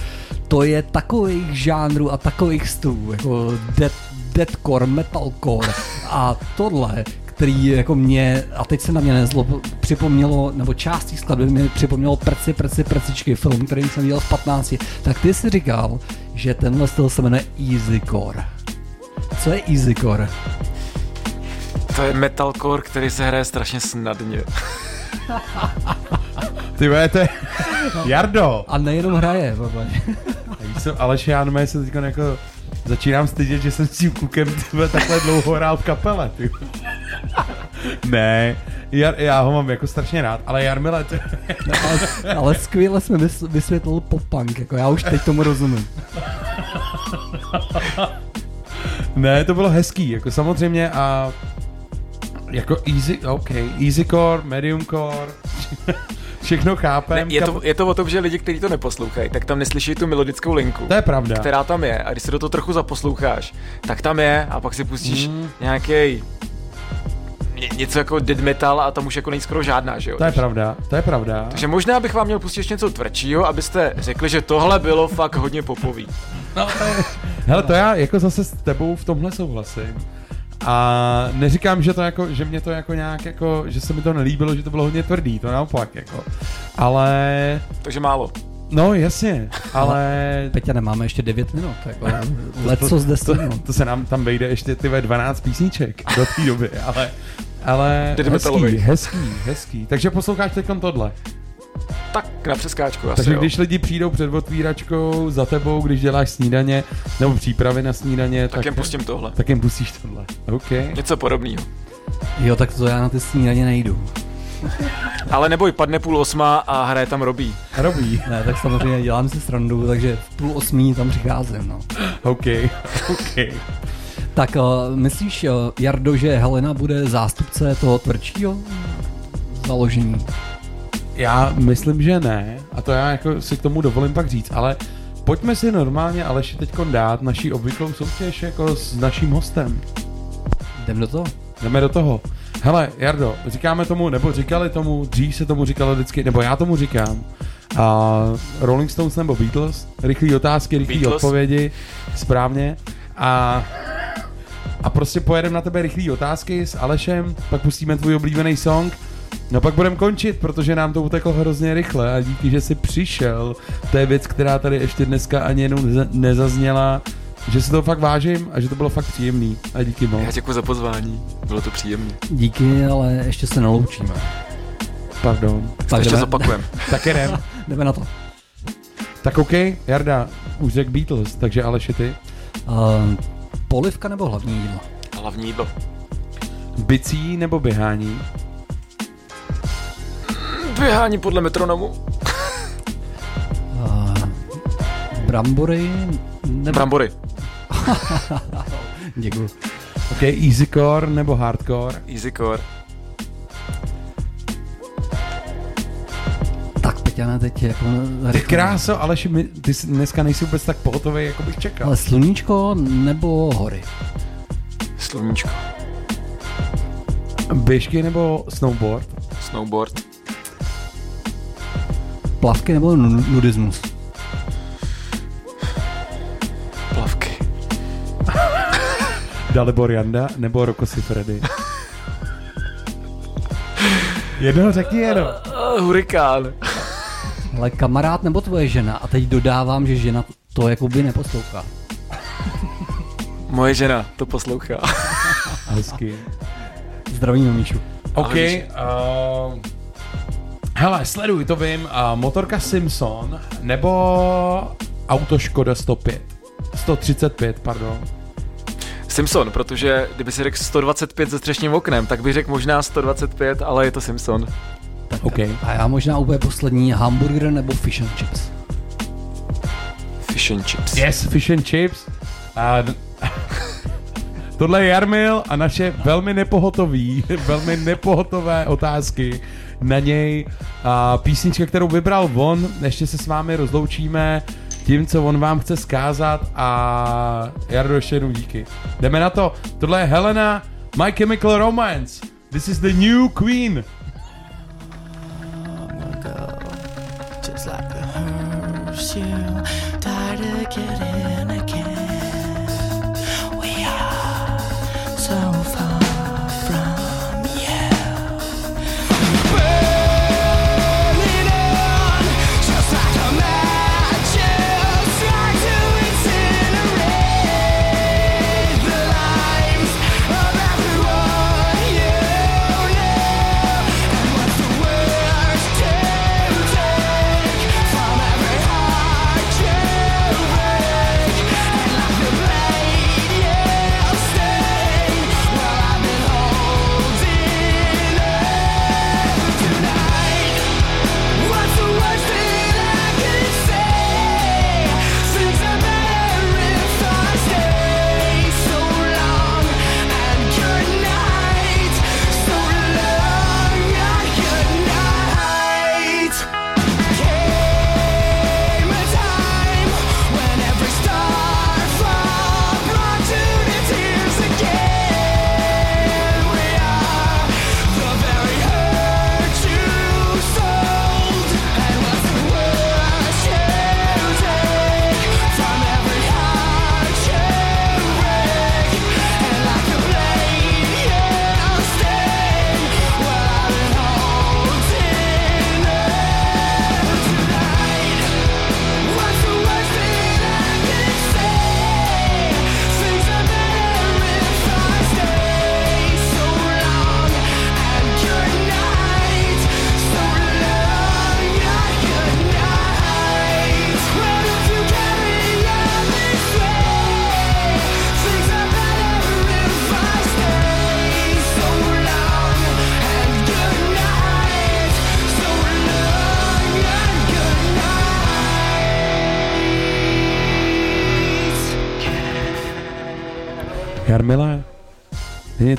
To je takových žánrů a takových stylů, jako dead, deadcore, metalcore a tohle, který jako mě, a teď se na mě nezlo, připomnělo, nebo částí skladby mi připomnělo Prci, Prci, Prcičky, film, který jsem viděl v 15, tak ty si říkal, že tenhle styl se jmenuje Easycore. Co je Easycore? To je metalcore, který se hraje strašně snadně. Ty vole, to je... Jardo! A nejenom hraje, baba. Víš co, Aleš, já normálně se teď jako začínám stydět, že jsem s tím klukem tyhle, takhle dlouho hrál v kapele. Ty. ne, Jar, já ho mám jako strašně rád, ale Jarmile, to... ale, ale skvěle jsme vys- vysvětlil pop-punk, jako já už teď tomu rozumím. ne, to bylo hezký, jako samozřejmě a jako easy, OK, easy core, medium core, všechno chápem. Ne, je, to, je to o tom, že lidi, kteří to neposlouchají, tak tam neslyší tu melodickou linku. To je pravda. Která tam je. A když se do toho trochu zaposloucháš, tak tam je a pak si pustíš Mm. nějaký něco jako dead metal a tam už jako není skoro žádná, že jo? To je pravda, to je pravda. Takže možná bych vám měl pustit ještě něco tvrdšího, abyste řekli, že tohle bylo fakt hodně popový. No, to je... Hele, to já jako zase s tebou v tomhle souhlasím. A neříkám, že to jako, že mě to jako nějak jako, že se mi to nelíbilo, že to bylo hodně tvrdý, to naopak jako. Ale... Takže málo. No jasně, ale... Peťa, nemáme ještě 9 minut, jako let co zde to, stihnout. to, se nám tam vejde ještě ty ve 12 písniček do té doby, ale... Ale hezký, hezký, hezký. Takže posloucháš teď tohle. Tak na přeskáčku asi Takže jo. když lidi přijdou před otvíračkou za tebou, když děláš snídaně, nebo přípravy na snídaně, tak, jim pustím tohle. Tak jim pustíš tohle. OK. Něco podobného. Jo, tak to já na ty snídaně nejdu. Ale neboj, padne půl osma a hraje tam Robí. Robí. Ne, tak samozřejmě dělám si srandu, takže v půl osmí tam přicházím, no. OK, OK. Tak uh, myslíš, uh, Jardo, že Helena bude zástupce toho tvrdšího založení? Já myslím, že ne, a to já jako si k tomu dovolím pak říct, ale pojďme si normálně Aleši teď dát naší obvyklou soutěž jako s naším hostem. Jdem do toho? Jdeme do toho. Hele, Jardo, říkáme tomu, nebo říkali tomu, dřív se tomu říkalo vždycky, nebo já tomu říkám, a Rolling Stones nebo Beatles, rychlé otázky, rychlé Beatles. odpovědi, správně. A, a prostě pojedeme na tebe rychlé otázky s Alešem, pak pustíme tvůj oblíbený song, no pak budeme končit, protože nám to uteklo hrozně rychle a díky, že jsi přišel, to je věc, která tady ještě dneska ani jenom neza- nezazněla, že si to fakt vážím a že to bylo fakt příjemný a díky moc. Já děkuji za pozvání, bylo to příjemné. Díky, ale ještě se neloučíme. Pardon. To ještě zopakujem. Tak jdem. jdeme na to. Tak OK, Jarda, už řekl Beatles, takže Aleši ty. Uh, polivka nebo hlavní jídlo? Hlavní jídlo. Bicí nebo běhání? Běhání podle metronomu. Uh, brambory nebo... Brambory. Děkuji. OK, easy core nebo hardcore? Easy core. Tak Peťana teď jako... Ty kráso, Aleši, my, ty dneska nejsi vůbec tak pohotový, jako bych čekal. Ale sluníčko nebo hory? Sluníčko. Běžky nebo snowboard? Snowboard. Plavky nebo nu- nudismus? Plavky. Dalibor Janda nebo Roko Freddy? Jednoho řekni jenom. Uh, hurikán. Ale kamarád nebo tvoje žena? A teď dodávám, že žena to jakoby neposlouchá. Moje žena to poslouchá. Hezky. Zdravíme, Míšu. OK. Ahoj, Uh, hele, sleduj, to vím. Uh, motorka Simpson nebo auto Škoda 105. 135, pardon. Simpson, protože kdyby si řekl 125 se střešním oknem, tak bych řekl možná 125, ale je to Simpson. OK. A já možná úplně poslední hamburger nebo fish and chips. Fish and chips. Yes, fish and chips. A tohle je Jarmil a naše velmi nepohotový, velmi nepohotové otázky na něj. A písnička, kterou vybral on, ještě se s vámi rozloučíme tím, co on vám chce skázat a Jardo ještě jednou díky. Jdeme na to. Tohle je Helena, My Chemical Romance. This is the new queen. Just like a tired of getting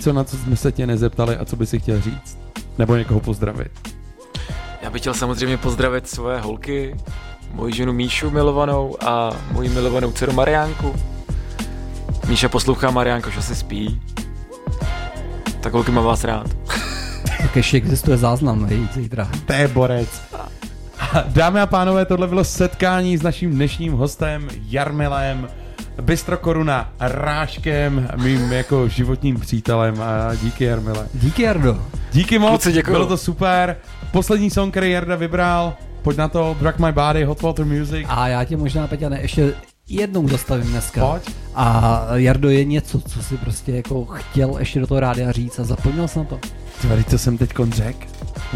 něco, na co jsme se tě nezeptali a co by si chtěl říct? Nebo někoho pozdravit? Já bych chtěl samozřejmě pozdravit svoje holky, moji ženu Míšu milovanou a moji milovanou dceru Mariánku. Míša poslouchá Mariánko, že se spí. Tak holky mám vás rád. Tak ještě existuje záznam, hej, zítra. To je borec. Dámy a pánové, tohle bylo setkání s naším dnešním hostem Jarmilem, Bystro Koruna Ráškem, mým jako životním přítelem a díky Jarmile. Díky Jardo. Díky moc, Kluci, děkuju. bylo to super. Poslední song, který Jarda vybral, pojď na to, Drag My Body, Hot Water Music. A já tě možná, Peťane, ještě jednou zastavím dneska. Pojď. A Jardo je něco, co si prostě jako chtěl ještě do toho rádia říct a zapomněl jsi na to. Tvoří, co jsem teď řek?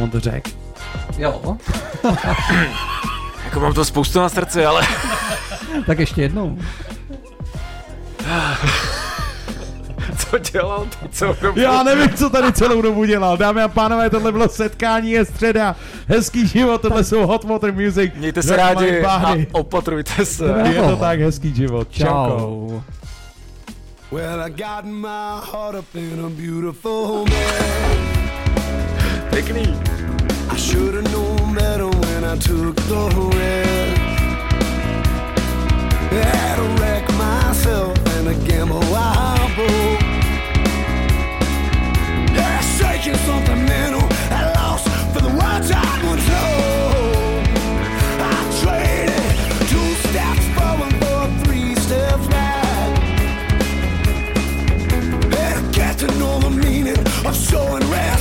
On to řek? Jo. Jako mám to spoustu na srdci, ale... tak ještě jednou. Co dělal ty celou dobu? Já nevím, co tady celou dobu dělal. Dámy a pánové, tohle bylo setkání, je středa. Hezký život, tohle jsou Hot Water Music. Mějte se rádi a opatrujte se. Je to tak, hezký život. Čau. Well, I got my heart up in a beautiful man. Pěkný. I should have known better when I took the risk. Had to wreck myself and a gamble I broke. Yeah, shaking something mental. I lost for the words I once told. I traded two steps forward for three steps back. And get to know the meaning of showing respect.